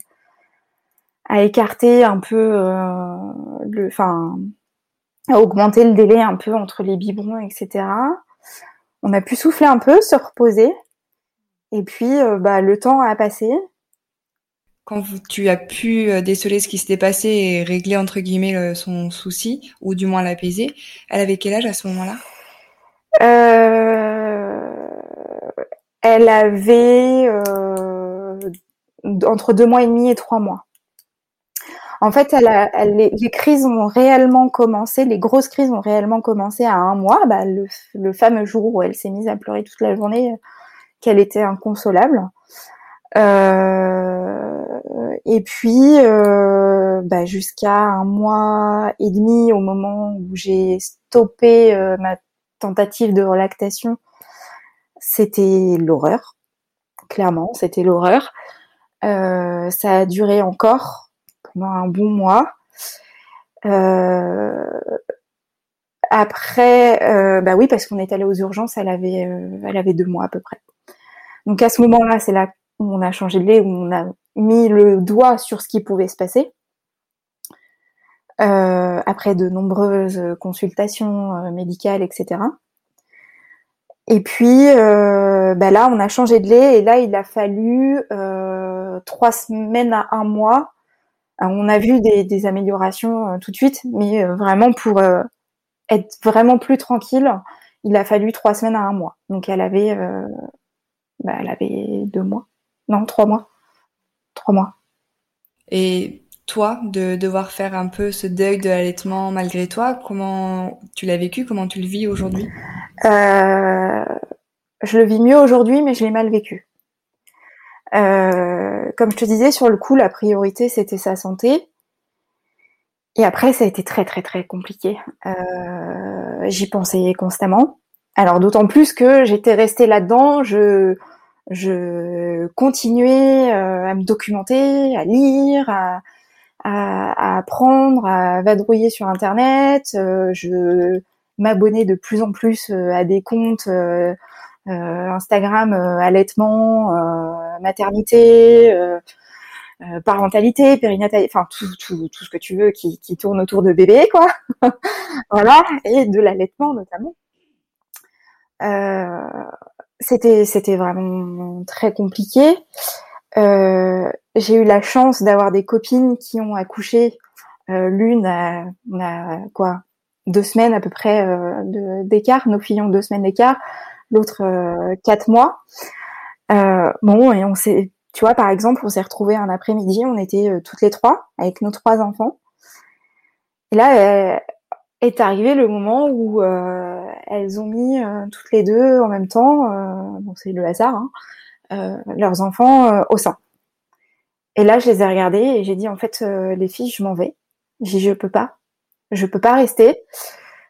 S2: à écarter un peu euh, le, enfin, à augmenter le délai un peu entre les biberons, etc. On a pu souffler un peu, se reposer, et puis bah, le temps a passé
S1: quand tu as pu euh, déceler ce qui s'était passé et régler entre guillemets son souci, ou du moins l'apaiser, elle avait quel âge à ce moment-là?
S2: Euh, Elle avait euh, entre deux mois et demi et trois mois. En fait, elle les, crises ont réellement commencé, les grosses crises ont réellement commencé à un mois, bah, le, le, fameux jour où elle s'est mise à pleurer toute la journée, qu'elle était inconsolable. Euh, et puis euh, bah, jusqu'à un mois et demi au moment où j'ai stoppé euh, ma tentative de relactation, c'était l'horreur. Clairement, c'était l'horreur. Euh, ça a duré encore pendant un bon mois. Euh, après, euh, bah oui, parce qu'on est allé aux urgences, elle avait, elle avait deux mois à peu près. Donc à ce moment-là, c'est là où on a changé de lait, où on a mis le doigt sur ce qui pouvait se passer. Euh, après de nombreuses consultations euh, médicales, etc. Et puis euh, bah là, on a changé de lait et là, il a fallu trois semaines à un mois. On a vu des, améliorations tout de suite, mais vraiment pour être vraiment plus tranquille, il a fallu trois semaines à un mois. Donc elle avait, bah, elle avait deux mois, non trois mois trois mois.
S1: Et toi, de devoir faire un peu ce deuil de l'allaitement malgré toi, comment tu l'as vécu, comment tu le vis aujourd'hui?
S2: Euh, Je le vis mieux aujourd'hui, mais je l'ai mal vécu. Euh, comme je te disais, sur le coup, la priorité, c'était sa santé. Et après, ça a été très, très, très compliqué. Euh, j'y pensais constamment. Alors, d'autant plus que j'étais restée là-dedans. Je, je continuais euh, à me documenter, à lire, à, à, apprendre, à vadrouiller sur Internet. Euh, je m'abonnais de plus en plus à des comptes Instagram, allaitement, maternité. parentalité, périnatalité, enfin tout, tout, tout ce que tu veux qui, qui tourne autour de bébé, quoi. voilà, et de l'allaitement notamment. Euh, c'était c'était vraiment très compliqué. Euh, j'ai eu la chance d'avoir des copines qui ont accouché. Euh, L'une a, quoi? Deux semaines à peu près euh, d'écart. Nos filles ont deux semaines d'écart. L'autre euh, quatre mois. Euh, bon et on s'est Tu vois, par exemple, on s'est retrouvés un après-midi, on était euh, toutes les trois avec nos trois enfants. Et là, est arrivé le moment où elles ont mis toutes les deux en même temps, bon c'est le hasard, hein, leurs enfants au sein. Et là, je les ai regardées et j'ai dit en fait, les filles, je m'en vais. J'ai je peux pas, je peux pas rester.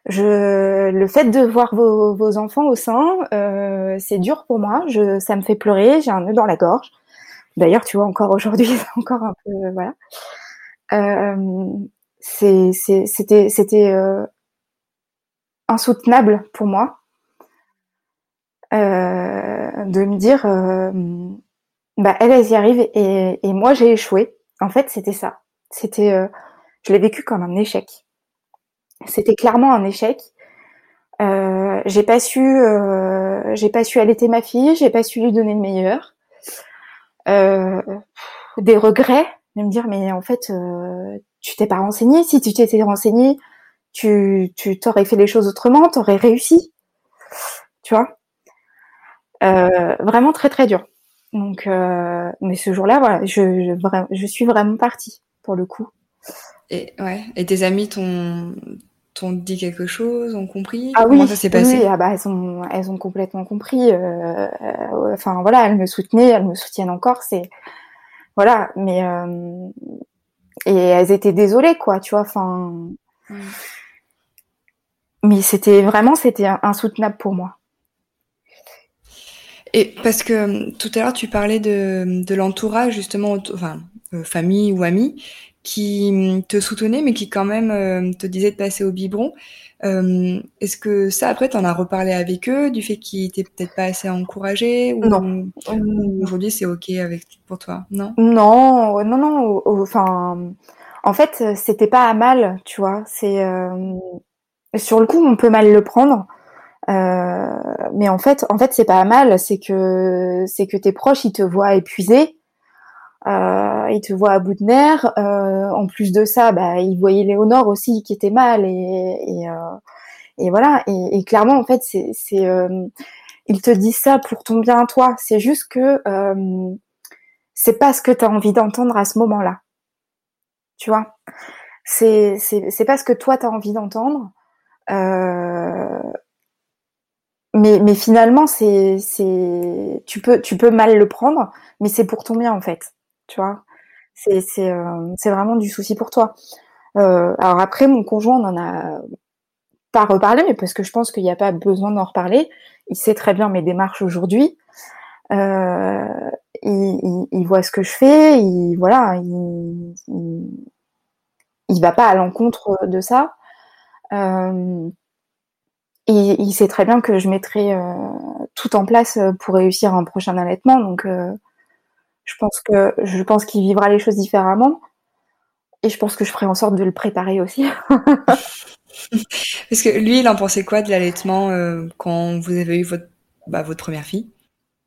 S2: Je, le fait de voir vos, vos enfants au sein, euh, c'est dur pour moi. Je, ça me fait pleurer. J'ai un nœud dans la gorge. D'ailleurs, tu vois, encore aujourd'hui, encore un peu, voilà. Euh, c'était, c'était euh, insoutenable pour moi euh, de me dire, euh, bah elle, elle y arrive et, et moi j'ai échoué. En fait, c'était ça. C'était, euh, je l'ai vécu comme un échec. C'était clairement un échec. Euh, j'ai pas su, euh, j'ai pas su allaiter ma fille, j'ai pas su lui donner le meilleur. Euh, des regrets, de me dire mais en fait tu t'es pas renseigné. Si tu t'étais renseigné, tu tu t'aurais fait les choses autrement, t'aurais réussi. Tu vois? Vraiment très très dur. Mais ce jour-là, voilà, je, je, je suis vraiment partie pour le coup.
S1: Et ouais. Et tes amis t'ont t'ont dit quelque chose, ont compris
S2: ah Comment oui, ça s'est passé oui, ah bah elles ont elles ont complètement compris. Euh, euh, enfin voilà, elles me soutenaient, elles me soutiennent encore. C'est voilà, mais euh, et elles étaient désolées quoi, tu vois. Enfin, mais c'était vraiment c'était insoutenable pour moi.
S1: Et parce que tout à l'heure tu parlais de, de l'entourage justement, enfin famille ou amis, qui hum, te soutenait, mais qui quand même euh, te disait de passer au biberon. Euh, Est-ce que ça, après, tu en as reparlé avec eux, du fait qu'ils étaient peut-être pas assez encouragés ou,
S2: Non.
S1: Aujourd'hui, c'est OK avec, pour toi, non?
S2: Non, non, non. Enfin, en fait, c'était pas à mal, tu vois. C'est euh, Sur le coup, on peut mal le prendre. Euh, mais en fait, en fait, c'est pas à mal. C'est que c'est que tes proches, ils te voient épuisé euh, il te voit à bout de nerfs. Euh, en plus de ça, bah, il voyait Léonore aussi qui était mal et, et, euh, et voilà. Et, et, clairement, en fait, c'est, c'est euh, il te dit ça pour ton bien toi. C'est juste que euh, c'est pas ce que tu as envie d'entendre à ce moment-là. Tu vois? C'est c'est c'est pas ce que toi tu as envie d'entendre. mais mais finalement c'est c'est tu peux tu peux mal le prendre, mais c'est pour ton bien en fait tu vois. C'est c'est euh, c'est vraiment du souci pour toi. Euh, alors après, mon conjoint on en a pas reparlé, mais parce que je pense qu'il n'y a pas besoin d'en reparler. Il sait très bien mes démarches aujourd'hui. Euh, il, voit ce que je fais. Il voilà, il, il, va pas à l'encontre de ça. Il, sait très bien que je mettrai tout en place pour réussir un prochain allaitement. Donc, je pense que je pense qu'il vivra les choses différemment. Et je pense que je ferai en sorte de le préparer aussi.
S1: Parce que lui, il en pensait quoi de l'allaitement euh, quand vous avez eu votre, bah, votre première fille?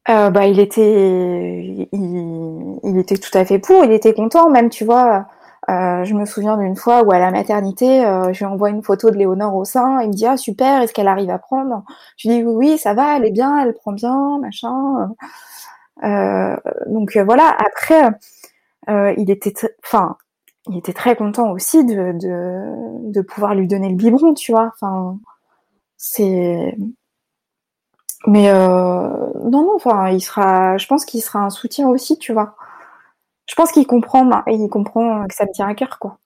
S2: Euh, bah, il était, il, il, était tout à fait pour. Il était content, même tu vois. Euh, je me souviens d'une fois où à la maternité, euh, je lui envoie une photo de Léonore au sein. Il me dit ah super, est-ce qu'elle arrive à prendre? Je lui dis oui, oui, ça va, elle est bien, elle prend bien, machin. Euh, donc euh, voilà. Après, euh, il était, enfin, il était très content aussi de, de, pouvoir lui donner le biberon, tu vois. Enfin, c'est mais non, non, enfin, il sera, je pense qu'il sera un soutien aussi, tu vois. Je pense qu'il comprend, il comprend que ça me tient à cœur, quoi.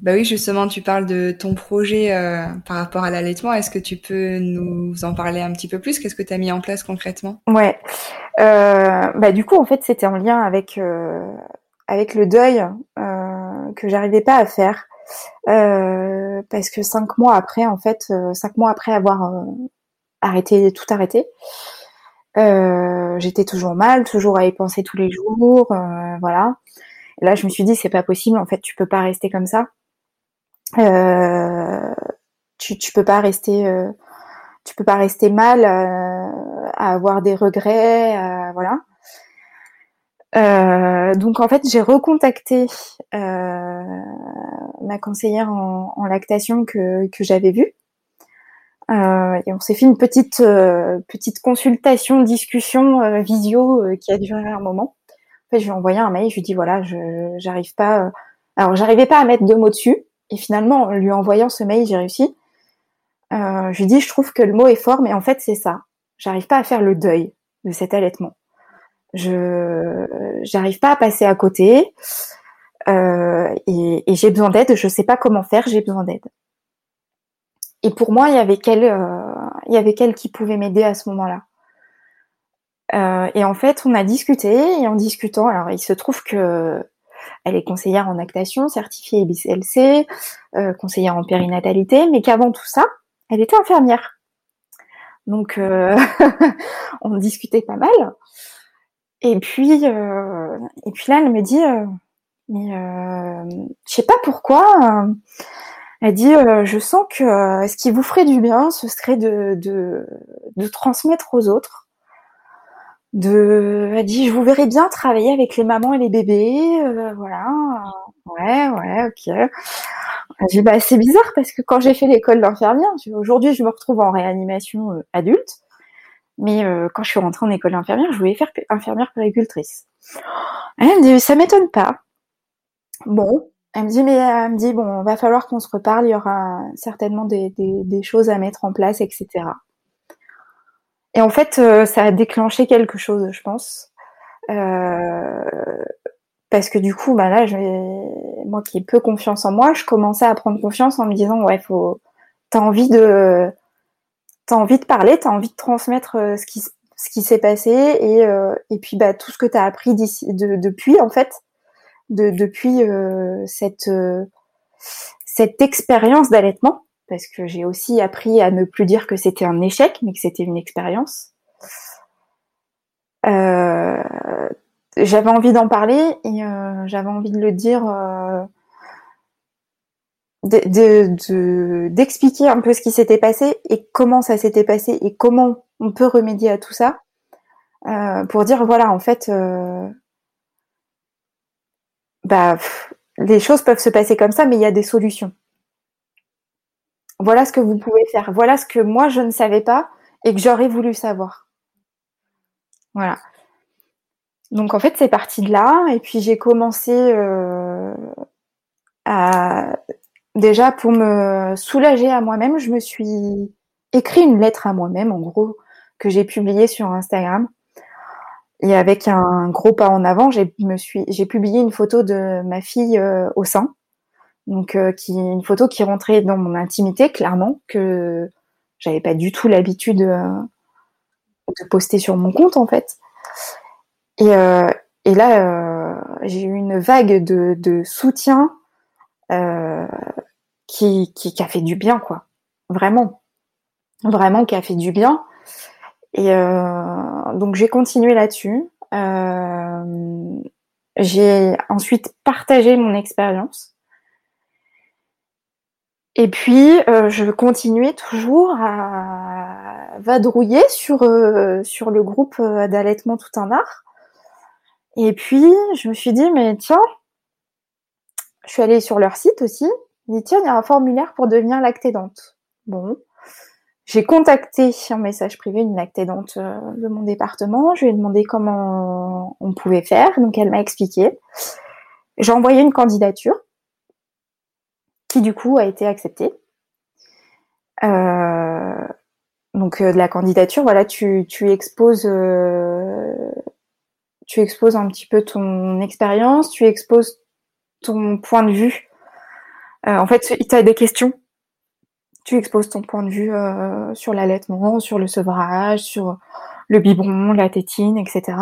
S1: Bah oui, justement, tu parles de ton projet euh, par rapport à l'allaitement. Est-ce que tu peux nous en parler un petit peu plus? Qu'est-ce que tu as mis en place concrètement?
S2: Ouais. Euh, bah du coup, en fait, c'était en lien avec euh, avec le deuil euh, que j'arrivais pas à faire euh, parce que cinq mois après, en fait, euh, cinq mois après avoir arrêté tout arrêté, j'étais toujours mal, toujours à y penser tous les jours, voilà. Là, je me suis dit, c'est pas possible. En fait, tu peux pas rester comme ça. Euh, tu, tu peux pas rester euh, tu peux pas rester mal euh, à avoir des regrets voilà donc en fait j'ai recontacté ma conseillère en, en lactation que, que j'avais vue Euh, et on s'est fait une petite euh, petite consultation, discussion euh, visio qui a duré un moment. En fait, je lui ai envoyé un mail, je lui ai dit voilà, je j'arrive pas. Alors, j'arrivais pas à mettre deux mots dessus, et finalement, en lui envoyant ce mail, j'ai réussi. je lui dit je trouve que le mot est fort, mais en fait, c'est ça. J'arrive pas à faire le deuil de cet allaitement. Je j'arrive pas à passer à côté. et, et j'ai besoin d'aide, je sais pas comment faire, j'ai besoin d'aide. Et pour moi, il y avait qu'elle, euh, il y avait qui pouvait m'aider à ce moment-là. Euh, et en fait, on a discuté et en discutant, alors il se trouve que elle est conseillère en lactation, certifiée BCLC, euh, conseillère en périnatalité, mais qu'avant tout ça, elle était infirmière. Donc, euh, on discutait pas mal. Et puis, euh, et puis là, elle me dit, mais je sais pas pourquoi elle dit Je sens que ce qui vous ferait du bien, ce serait de transmettre aux autres. De, elle dit Je vous verrais bien travailler avec les mamans et les bébés. Euh, voilà. Ouais, ouais, ok. Dit bah, C'est bizarre parce que quand j'ai fait l'école d'infirmière, aujourd'hui je me retrouve en réanimation adulte. Mais quand je suis rentrée en école d'infirmière, je voulais faire infirmière péricultrice. Elle me dit Ça m'étonne pas. Bon, elle me dit, mais elle me dit, bon, va falloir qu'on se reparle, il y aura certainement des, des, choses à mettre en place, etc. Et en fait, euh, ça a déclenché quelque chose, je pense. Euh, parce que du coup, bah là, moi qui ai peu confiance en moi, je commençais à prendre confiance en me disant, ouais, faut, t'as envie de, t'as envie de parler, t'as envie de transmettre euh, ce qui, ce qui s'est passé et, et puis bah tout ce que t'as appris depuis en fait, de, depuis cette cette expérience d'allaitement, parce que j'ai aussi appris à ne plus dire que c'était un échec, mais que c'était une expérience. Euh, j'avais envie d'en parler et j'avais envie de le dire, d'expliquer de, un peu ce qui s'était passé et comment ça s'était passé et comment on peut remédier à tout ça, pour dire voilà en fait bah, les choses peuvent se passer comme ça, mais il y a des solutions. Voilà ce que vous pouvez faire. Voilà ce que moi je ne savais pas et que j'aurais voulu savoir. Voilà. Donc en fait c'est parti de là et puis j'ai commencé euh, à déjà pour me soulager à moi-même, je me suis écrit une lettre à moi-même en gros que j'ai publiée sur Instagram et avec un gros pas en avant, j'ai publié une photo de ma fille euh, au sein, donc euh, une photo qui rentrait dans mon intimité clairement que j'avais pas du tout l'habitude euh, de poster sur mon compte en fait. Et, et là j'ai eu une vague de, soutien qui, qui, a fait du bien quoi, vraiment, vraiment qui a fait du bien. Et euh, donc j'ai continué là-dessus. Euh, j'ai ensuite partagé mon expérience. Et puis, euh, je continuais toujours à vadrouiller sur, sur le groupe d'allaitement tout un art. Et puis, je me suis dit, mais tiens, je suis allée sur leur site aussi. Je dit, tiens, il y a un formulaire pour devenir lactédante. Bon, j'ai contacté en message privé une lactédante euh, de mon département. Je lui ai demandé comment on pouvait faire. Donc elle m'a expliqué. J'ai envoyé une candidature qui du coup a été acceptée. Euh, donc euh, de la candidature, voilà, tu, exposes, tu exposes un petit peu ton expérience, tu exposes ton point de vue. en fait, tu as des questions tu exposes ton point de vue euh, sur l'allaitement, sur le sevrage, sur le biberon, la tétine, etc.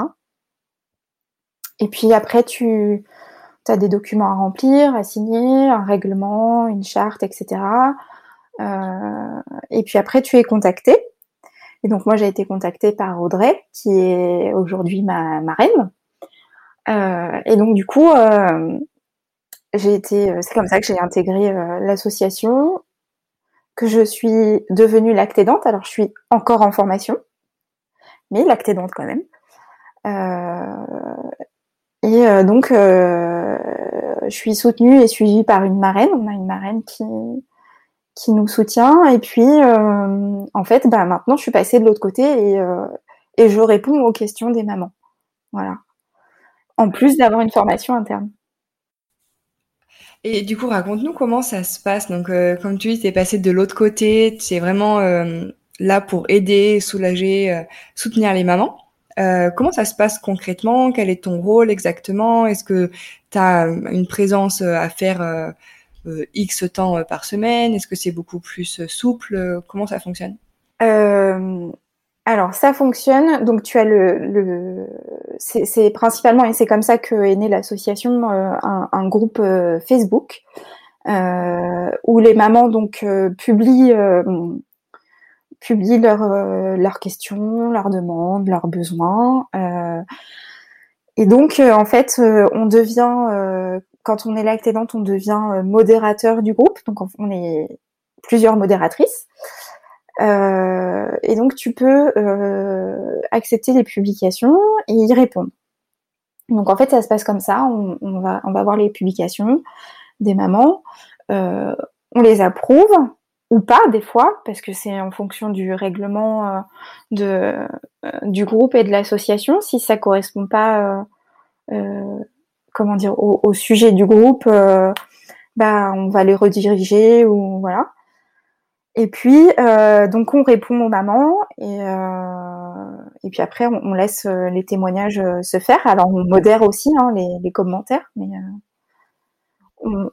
S2: Et puis après, tu as des documents à remplir, à signer, un règlement, une charte, etc. Euh, et puis après, tu es contacté. Et donc moi, j'ai été contactée par Audrey, qui est aujourd'hui ma marraine. Euh, et donc du coup, j'ai été, c'est comme ça que j'ai intégré l'association que je suis devenue lactédante. Alors, je suis encore en formation, mais lactédante quand même. Euh, et euh, donc, euh, je suis soutenue et suivie par une marraine. On a une marraine qui, qui nous soutient. Et puis, en fait, bah, maintenant, je suis passée de l'autre côté et, et je réponds aux questions des mamans. Voilà. En plus d'avoir une formation interne.
S1: Et du coup, raconte-nous comment ça se passe. Donc, euh, comme tu dis, tu es passé de l'autre côté, tu es vraiment euh, là pour aider, soulager, euh, soutenir les mamans. Comment ça se passe concrètement? Quel est ton rôle exactement? Est-ce que tu as une présence à faire X temps par semaine? Est-ce que c'est beaucoup plus souple? Comment ça fonctionne?
S2: Alors ça fonctionne. Donc tu as le, c'est principalement et c'est comme ça que est née l'association, euh, un, un, groupe euh, Facebook euh, où les mamans donc euh, publient publient leurs questions, leurs demandes, leurs besoins. et donc en fait on devient quand on est lactédante, on devient modérateur du groupe. Donc on est plusieurs modératrices. Euh, et donc tu peux euh, accepter les publications et y répondre. Donc en fait ça se passe comme ça, on, va, on va voir les publications des mamans, euh, on les approuve ou pas des fois, parce que c'est en fonction du règlement de, du groupe et de l'association. Si ça correspond pas, comment dire, au, au, sujet du groupe, bah on va les rediriger ou voilà. Et puis, euh, donc, on répond aux mamans et, euh, et puis après, on, laisse euh, les témoignages se faire. Alors, on modère aussi hein, les, les, commentaires, mais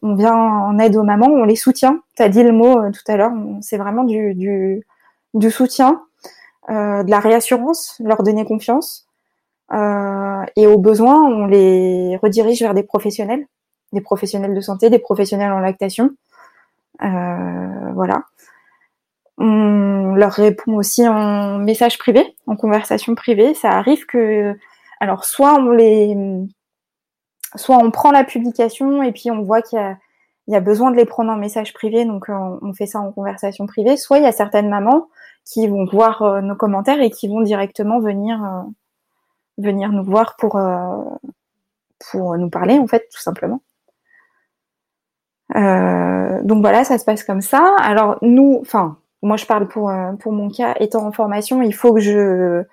S2: on, vient en aide aux mamans, on les soutient. Tu as dit le mot tout à l'heure, c'est vraiment du, du, du soutien, de la réassurance, leur donner confiance. et au besoin, on les redirige vers des professionnels, des professionnels de santé, des professionnels en lactation. voilà. On leur répond aussi en message privé, en conversation privée. Ça arrive que, alors soit on les, soit on prend la publication et puis on voit qu'il y a, besoin de les prendre en message privé, donc euh, on, fait ça en conversation privée. Soit il y a certaines mamans qui vont voir euh, nos commentaires et qui vont directement venir, euh, venir nous voir pour, pour nous parler en fait, tout simplement. donc voilà, ça se passe comme ça. Alors nous, enfin, moi je parle pour pour mon cas, étant en formation, il faut que je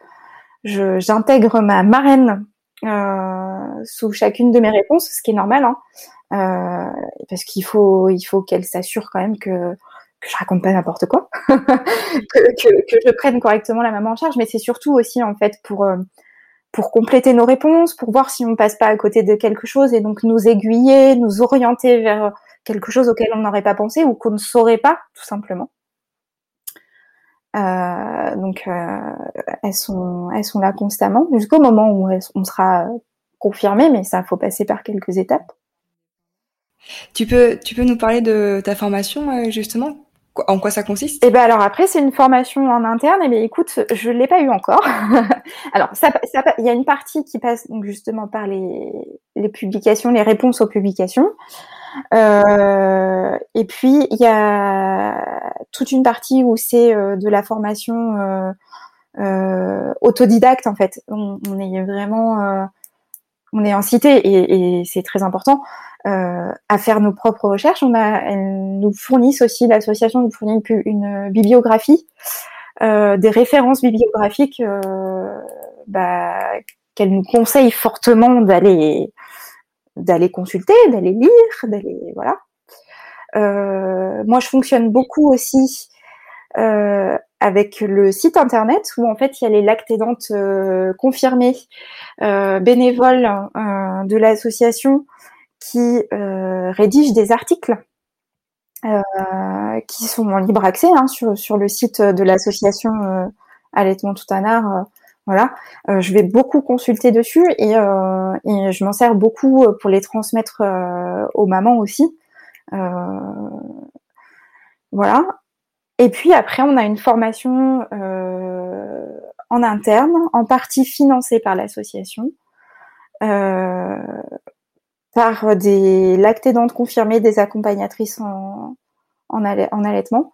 S2: j'intègre ma marraine euh, sous chacune de mes réponses, ce qui est normal, hein, euh, parce qu'il faut il faut qu'elle s'assure quand même que que je raconte pas n'importe quoi, que, que, je prenne correctement la maman en charge, mais c'est surtout aussi en fait pour euh, pour compléter nos réponses, pour voir si on passe pas à côté de quelque chose et donc nous aiguiller, nous orienter vers quelque chose auquel on n'aurait pas pensé ou qu'on ne saurait pas tout simplement. Euh, donc euh, elles sont elles sont là constamment jusqu'au moment où on sera confirmé, mais ça faut passer par quelques étapes.
S1: Tu peux tu peux nous parler de ta formation euh, justement? En quoi ça consiste?
S2: Eh ben alors après c'est une formation en interne. Et eh bien écoute, je l'ai pas eu encore. alors ça, ça, il y a une partie qui passe donc justement par les, les publications, les réponses aux publications. Euh, et puis il y a toute une partie où c'est euh, de la formation euh, euh, autodidacte en fait. On, est vraiment, on est en cité et, et c'est très important à faire nos propres recherches. On a, elles nous fournissent aussi l'association nous fournit une, une bibliographie, des références bibliographiques bah, qu'elle nous conseille fortement d'aller d'aller consulter, d'aller lire, d'aller voilà. Euh, moi, je fonctionne beaucoup aussi euh, avec le site internet où en fait il y a les lactédantes euh, confirmées bénévoles de l'association qui rédigent des articles qui sont en libre accès hein, sur, sur le site de l'association Allaitement tout un art voilà, euh, je vais beaucoup consulter dessus et, euh, je m'en sers beaucoup euh, pour les transmettre aux mamans aussi. voilà. Et puis après, on a une formation en interne, en partie financée par l'association, par des lactédantes confirmées, des accompagnatrices en, en, en allaitement.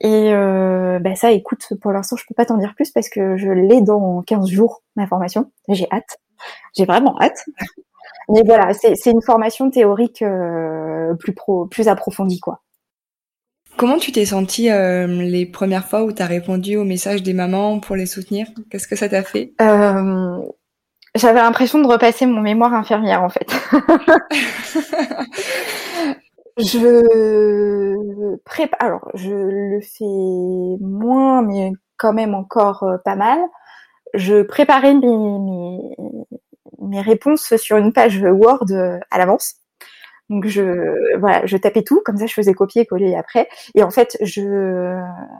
S2: Et euh, bah ça, écoute, pour l'instant, je peux pas t'en dire plus parce que je l'ai dans 15 jours, ma formation. J'ai hâte. J'ai vraiment hâte. Mais voilà, c'est une formation théorique euh, plus pro, plus approfondie, quoi.
S1: Comment tu t'es sentie les premières fois où tu as répondu aux messages des mamans pour les soutenir? Qu'est-ce que ça t'a fait?
S2: J'avais l'impression de repasser mon mémoire infirmière en fait. je prépare, alors je le fais moins, mais quand même encore pas mal. Je préparais mes, mes, mes réponses sur une page Word à l'avance. Donc je voilà, je tapais tout, comme ça je faisais copier-coller après. Et en fait, je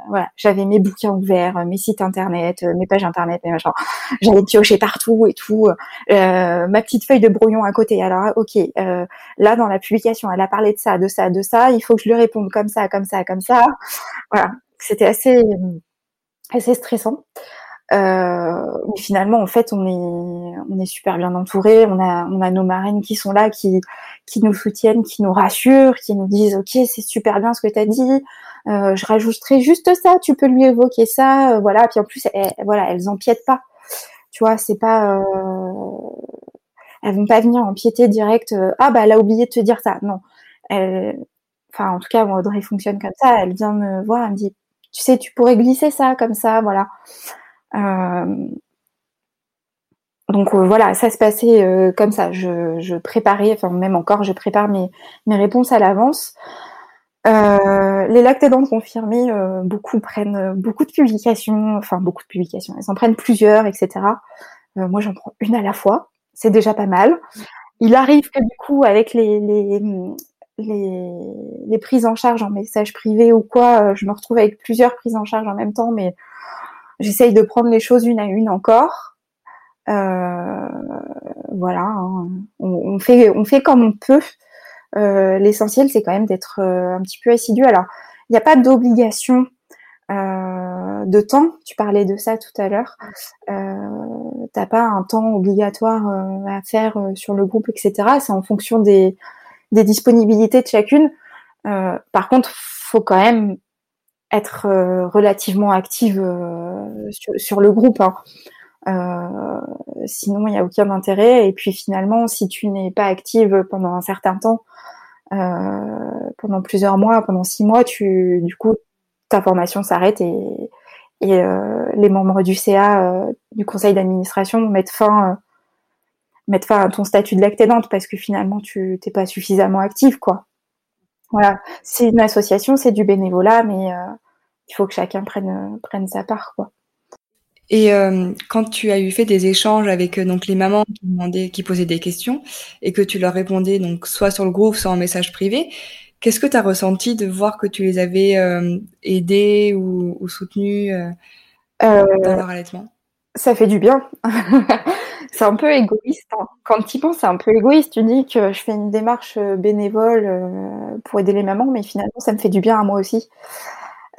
S2: voilà, j'avais mes bouquins ouverts, mes sites internet, mes pages internet, mes machins. J'allais piocher partout et tout. Euh, ma petite feuille de brouillon à côté. Alors ok, euh, là dans la publication, elle a parlé de ça, de ça, de ça. Il faut que je lui réponde comme ça, comme ça, comme ça. Voilà, c'était assez assez stressant. Euh, mais finalement, en fait, on est, on est super bien entouré. On a, on a nos marraines qui sont là, qui, qui nous soutiennent, qui nous rassurent, qui nous disent OK, c'est super bien ce que tu as dit. Euh, je rajouterai juste ça. Tu peux lui évoquer ça, euh, voilà. Puis en plus, elles, voilà, elles empiètent pas. Tu vois, c'est pas, euh, elles vont pas venir empiéter direct. Ah bah, elle a oublié de te dire ça. Non. Enfin, en tout cas, Audrey fonctionne comme ça. Elle vient me voir, elle me dit, tu sais, tu pourrais glisser ça comme ça, voilà. Euh, donc euh, voilà, ça se passait euh, comme ça. Je, préparais, enfin même encore, je prépare mes, mes réponses à l'avance. les lactédents confirmés, beaucoup prennent beaucoup de publications, enfin beaucoup de publications, elles en prennent plusieurs, etc. moi j'en prends une à la fois, c'est déjà pas mal. Il arrive que du coup avec les, les, les, les prises en charge en message privé ou quoi, je me retrouve avec plusieurs prises en charge en même temps, mais J'essaye de prendre les choses une à une encore. Euh, voilà, hein. on, fait on fait comme on peut. Euh, l'essentiel, c'est quand même d'être euh, un petit peu assidu. Alors, il n'y a pas d'obligation de temps. Tu parlais de ça tout à l'heure. Euh, T'as pas un temps obligatoire à faire sur le groupe, etc. C'est en fonction des, disponibilités de chacune. par contre, faut quand même être relativement active sur, le groupe. Hein. Euh, sinon, il n'y a aucun intérêt. Et puis finalement, si tu n'es pas active pendant un certain temps, pendant plusieurs mois, pendant six mois, tu, du coup, ta formation s'arrête et, et les membres du CA, du conseil d'administration, mettent fin, mettent fin à ton statut de lactédante parce que finalement, tu t'es pas suffisamment active, quoi. Voilà, c'est une association, c'est du bénévolat, mais euh, il faut que chacun prenne, prenne sa part, quoi.
S1: Et euh, quand tu as eu fait des échanges avec euh, donc les mamans qui demandaient, qui posaient des questions et que tu leur répondais donc soit sur le groupe, soit en message privé, qu'est-ce que tu as ressenti de voir que tu les avais aidées ou, ou soutenues dans leur allaitement?
S2: Ça fait du bien. c'est un peu égoïste. Hein. Quand tu y penses, c'est un peu égoïste. Tu dis que je fais une démarche euh, bénévole euh, pour aider les mamans, mais finalement, ça me fait du bien à moi aussi.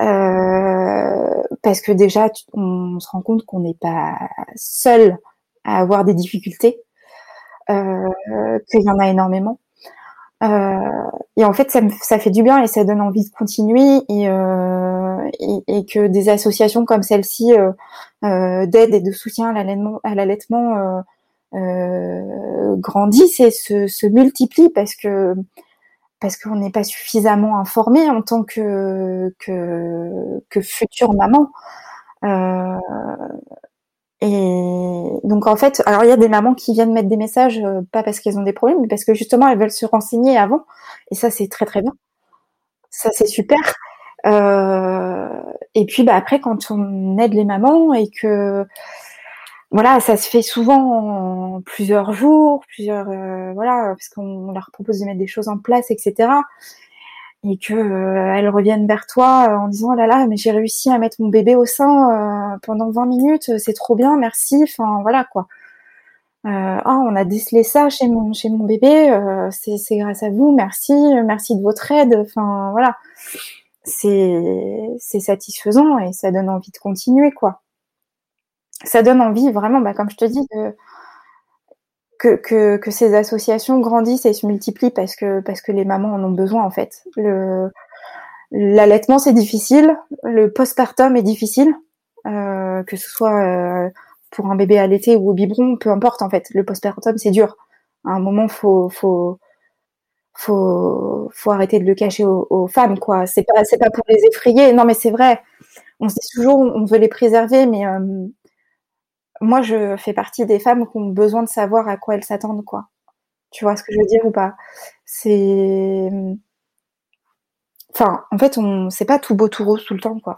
S2: Euh, parce que déjà, on se rend compte qu'on n'est pas seul à avoir des difficultés, qu'il y en a énormément. et en fait, ça, ça, fait du bien et ça donne envie de continuer et, et, que des associations comme celle-ci d'aide et de soutien à l'allaitement euh, grandissent et se, se, multiplient parce que parce qu'on n'est pas suffisamment informé en tant que que, que future maman. Euh, et donc en fait, alors il y a des mamans qui viennent mettre des messages, euh, pas parce qu'elles ont des problèmes, mais parce que justement elles veulent se renseigner avant. Et ça c'est très très bien. Ça c'est super. Euh, et puis bah, après quand on aide les mamans et que voilà, ça se fait souvent en plusieurs jours, plusieurs euh, voilà, parce qu'on leur propose de mettre des choses en place, etc. Et que euh, elles reviennent vers toi en disant oh là là, mais j'ai réussi à mettre mon bébé au sein euh, pendant 20 minutes, c'est trop bien, merci. Enfin voilà quoi. oh, on a décelé ça chez mon chez mon bébé, c'est grâce à vous, merci, merci de votre aide. Enfin voilà, c'est c'est satisfaisant et ça donne envie de continuer quoi ça donne envie vraiment, bah, comme je te dis, que, ces associations grandissent et se multiplient parce que, parce que les mamans en ont besoin en fait. L'allaitement c'est difficile, le postpartum est difficile, euh, que ce soit euh, pour un bébé allaité ou au biberon, peu importe en fait. Le postpartum c'est dur. À un moment faut, faut, faut, faut arrêter de le cacher aux, femmes, quoi. C'est pas, c'est pas pour les effrayer. Non, mais c'est vrai. On se dit toujours, on veut les préserver, mais euh, moi, je fais partie des femmes qui ont besoin de savoir à quoi elles s'attendent, quoi. Tu vois ce que je veux dire ou pas? C'est, enfin, en fait, on, c'est pas tout beau tout rose tout le temps, quoi.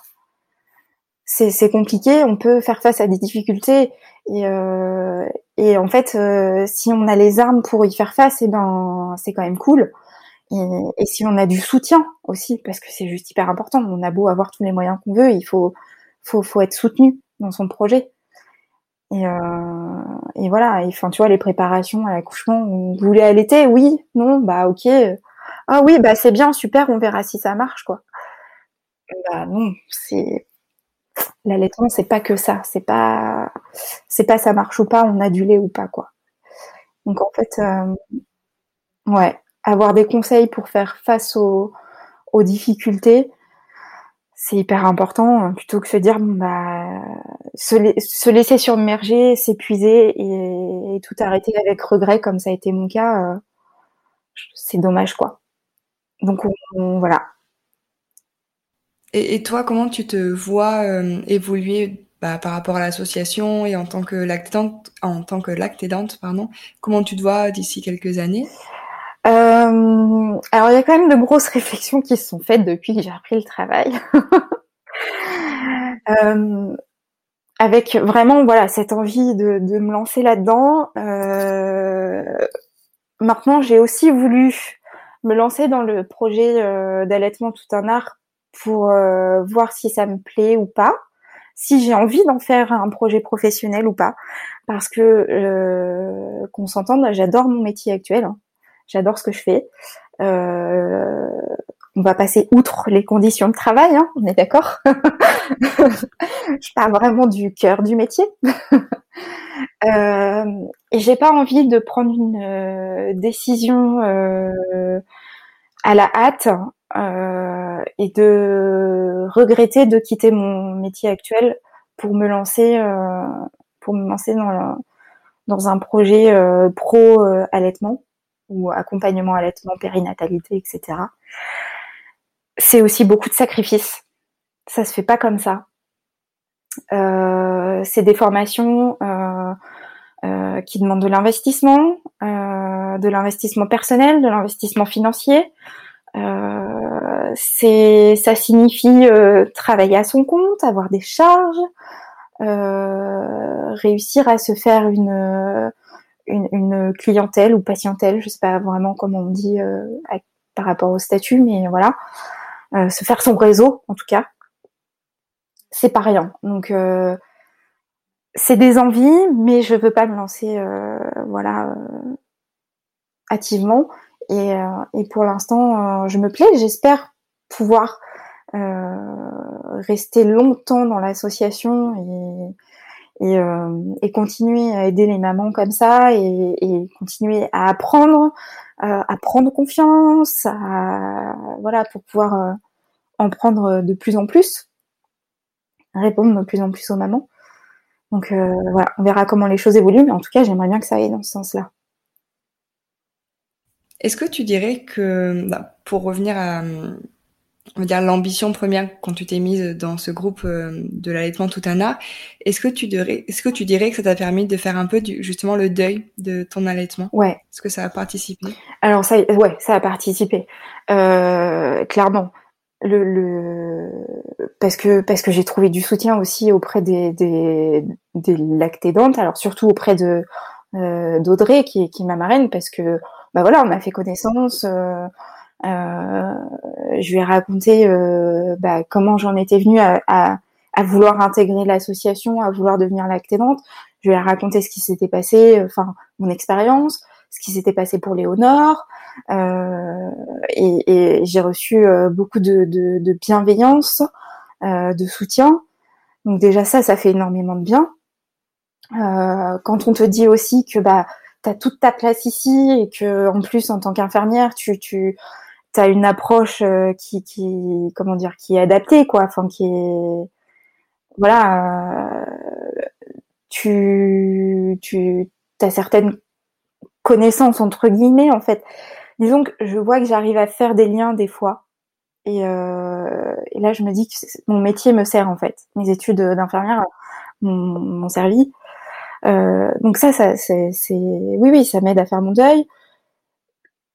S2: C'est, compliqué. On peut faire face à des difficultés et, euh, et en fait, euh, si on a les armes pour y faire face, et eh ben, c'est quand même cool. Et, et, si on a du soutien aussi, parce que c'est juste hyper important. On a beau avoir tous les moyens qu'on veut, il faut, faut, faut être soutenu dans son projet. Et, euh, et voilà. Enfin, tu vois, les préparations à l'accouchement, vous voulez allaiter Oui, non, bah ok. Ah oui, bah c'est bien, super. On verra si ça marche, quoi. Bah non, c'est l'allaitement, c'est pas que ça. C'est pas, c'est pas ça marche ou pas, on a du lait ou pas, quoi. Donc en fait, euh, ouais, avoir des conseils pour faire face aux difficultés, c'est hyper important hein, plutôt que se dire bah se, se laisser submerger, s'épuiser et, tout arrêter avec regret comme ça a été mon cas, euh, c'est dommage quoi. Donc voilà,
S1: et, toi, comment tu te vois euh, évoluer bah, par rapport à l'association et en tant que lactante, en tant que lactédante, pardon, comment tu te vois d'ici quelques années?
S2: Euh, Alors, il y a quand même de grosses réflexions qui se sont faites depuis que j'ai repris le travail. euh, avec vraiment voilà cette envie de, de me lancer là-dedans. Euh, maintenant, j'ai aussi voulu me lancer dans le projet euh, d'allaitement tout un art pour euh, voir si ça me plaît ou pas, si j'ai envie d'en faire un projet professionnel ou pas. Parce que euh, qu'on s'entende, j'adore mon métier actuel, hein. J'adore ce que je fais. Euh, on va passer outre les conditions de travail, hein, on est d'accord. je parle vraiment du cœur du métier. euh, et j'ai pas envie de prendre une euh, décision euh, à la hâte euh, et de regretter de quitter mon métier actuel pour me lancer euh, pour me lancer dans dans un projet pro allaitement ou accompagnement allaitement périnatalité etc c'est aussi beaucoup de sacrifices. Ça se fait pas comme ça. C'est des formations qui demandent de l'investissement, de l'investissement personnel, de l'investissement financier, euh, c'est, ça signifie euh, travailler à son compte, avoir des charges, euh, réussir à se faire une, une, clientèle ou patientèle, je sais pas vraiment comment on dit par rapport au statut, mais voilà, se faire son réseau en tout cas, c'est pas rien. Donc c'est des envies, mais je veux pas me lancer, voilà, hâtivement. Et, euh, et pour l'instant, euh, je me plais. J'espère pouvoir euh, rester longtemps dans l'association et, et, et, continuer à aider les mamans comme ça et, continuer à apprendre, à prendre confiance, à, voilà, pour pouvoir en prendre de plus en plus, répondre de plus en plus aux mamans. Donc voilà, on verra comment les choses évoluent, mais en tout cas, j'aimerais bien que ça aille dans ce sens-là.
S1: Est-ce que tu dirais que, bah, pour revenir à, on va dire l'ambition première quand tu t'es mise dans ce groupe euh, de l'allaitement tout un art, est-ce que tu dirais, est-ce que tu dirais que ça t'a permis de faire un peu du, justement le deuil de ton allaitement?
S2: Ouais.
S1: Est-ce que ça a participé?
S2: Alors ça, ouais, ça a participé, euh, clairement. Le, le, parce que parce que j'ai trouvé du soutien aussi auprès des des, des lactédantes, alors surtout auprès de euh, d'Audrey qui qui est ma marraine parce que bah voilà, on a fait connaissance. Euh, je lui ai raconté euh, bah, comment j'en étais venue à, à, à vouloir intégrer l'association, à vouloir devenir lactédante. Je lui ai raconté ce qui s'était passé, enfin mon expérience, ce qui s'était passé pour Léonore, euh, et, et j'ai reçu beaucoup de, de, de bienveillance, euh, de soutien. Donc déjà ça, ça fait énormément de bien. Euh, quand on te dit aussi que bah tu toute ta place ici et que en plus en tant qu'infirmière, tu tu as une approche euh, qui comment dire qui est adaptée quoi, enfin qui est voilà, euh, tu tu as certaines connaissances entre guillemets en fait. Disons que je vois que j'arrive à faire des liens des fois. Et, euh, là, je me dis que mon métier me sert en fait. Mes études d'infirmière m'ont servi. Euh, donc ça, ça c'est, oui, oui, ça m'aide à faire mon deuil.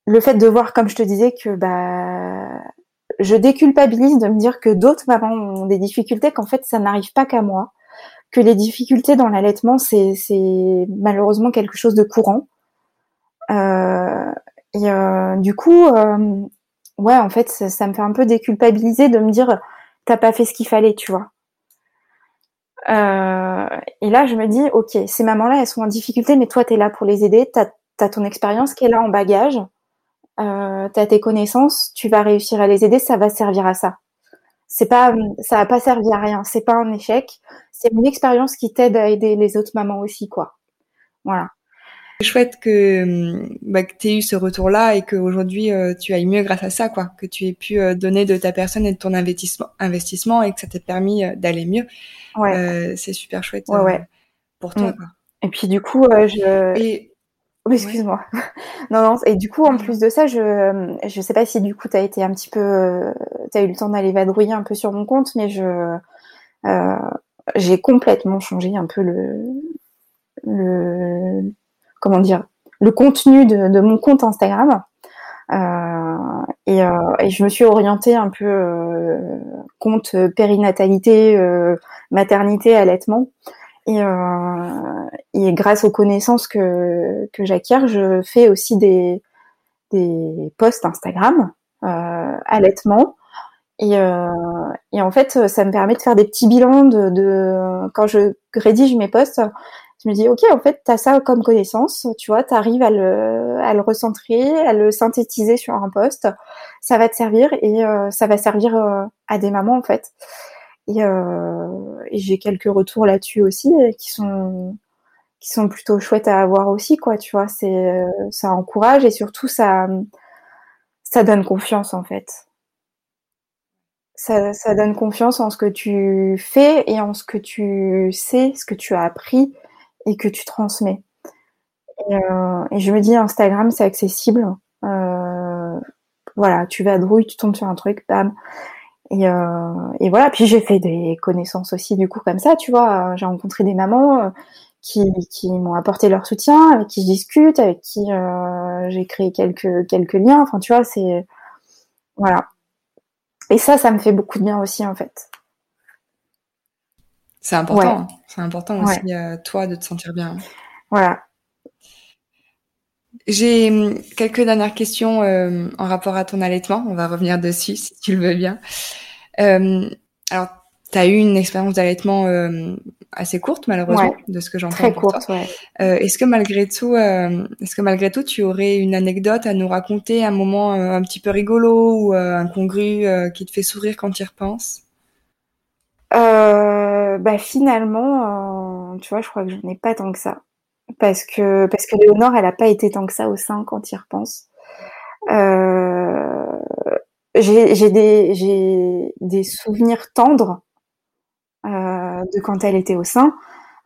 S2: Le fait de voir, comme je te disais, que bah, je déculpabilise de me dire que d'autres mamans ont des difficultés, qu'en fait, ça n'arrive pas qu'à moi, que les difficultés dans l'allaitement, c'est, malheureusement quelque chose de courant. Euh, et euh, du coup, euh, ouais, en fait, ça, me fait un peu déculpabiliser de me dire, t'as pas fait ce qu'il fallait, tu vois. Euh, et là, je me dis, ok, ces mamans-là, elles sont en difficulté, mais toi, t'es là pour les aider. T'as as ton expérience qui est là en bagage. Euh, t'as tes connaissances. Tu vas réussir à les aider. Ça va servir à ça. C'est pas, ça va pas servir à rien. C'est pas un échec. C'est une expérience qui t'aide à aider les autres mamans aussi, quoi. Voilà.
S1: C'est chouette que, bah, que tu aies eu ce retour-là et qu'aujourd'hui euh, tu ailles mieux grâce à ça, quoi. Que tu aies pu euh, donner de ta personne et de ton investissement, investissement et que ça t'ait permis euh, d'aller mieux. Ouais. c'est super chouette pour toi. Mm. Quoi.
S2: Et puis du coup, je. Et... excuse-moi. non, non. Et du coup, en plus de ça, je je sais pas si du coup tu as été un petit peu, tu as eu le temps d'aller vadrouiller un peu sur mon compte, mais je j'ai complètement changé un peu le le comment dire, le contenu de, mon compte Instagram. Euh, euh, et, je me suis orientée un peu euh, compte périnatalité, maternité, allaitement. Et, et, grâce aux connaissances que, que j'acquiers, je fais aussi des, des posts Instagram allaitement. Et, et, en fait, ça me permet de faire des petits bilans de, quand je rédige mes posts je me dis, OK, en fait, tu as ça comme connaissance, tu vois, tu arrives à le, à le recentrer, à le synthétiser sur un poste, ça va te servir et euh, ça va servir euh, à des mamans, en fait. Et, euh, et j'ai quelques retours là-dessus aussi qui sont qui sont plutôt chouettes à avoir aussi, quoi, tu vois, c'est ça encourage et surtout ça ça donne confiance, en fait. Ça, ça donne confiance en ce que tu fais et en ce que tu sais, ce que tu as appris et que tu transmets. Et, euh, je me dis, Instagram, c'est accessible. Euh, voilà, tu vas drouille, tu tombes sur un truc, bam. Et, euh, et voilà, puis j'ai fait des connaissances aussi du coup comme ça, tu vois. J'ai rencontré des mamans euh, qui, qui m'ont apporté leur soutien, avec qui je discute, avec qui euh, j'ai créé quelques, quelques liens. Enfin, tu vois, c'est... Voilà. Et ça, ça me fait beaucoup de bien aussi, en fait.
S1: C'est important. C'est important aussi, à euh, toi, de te sentir bien.
S2: Voilà.
S1: J'ai hum, quelques dernières questions euh, en rapport à ton allaitement. On va revenir dessus, si tu le veux bien. Euh, alors, tu as eu une expérience d'allaitement assez courte, malheureusement, de ce que j'entends.
S2: Très courte, ouais.
S1: est-ce que malgré tout, est-ce que malgré tout, tu aurais une anecdote à nous raconter, un moment un petit peu rigolo ou incongru qui te fait sourire quand tu y repenses?
S2: Euh, bah finalement, euh, tu vois, je crois que j'en ai pas tant que ça. Parce que, parce que Léonore, elle a pas été tant que ça au sein quand il repense. Euh, j'ai des, des souvenirs tendres euh, de quand elle était au sein,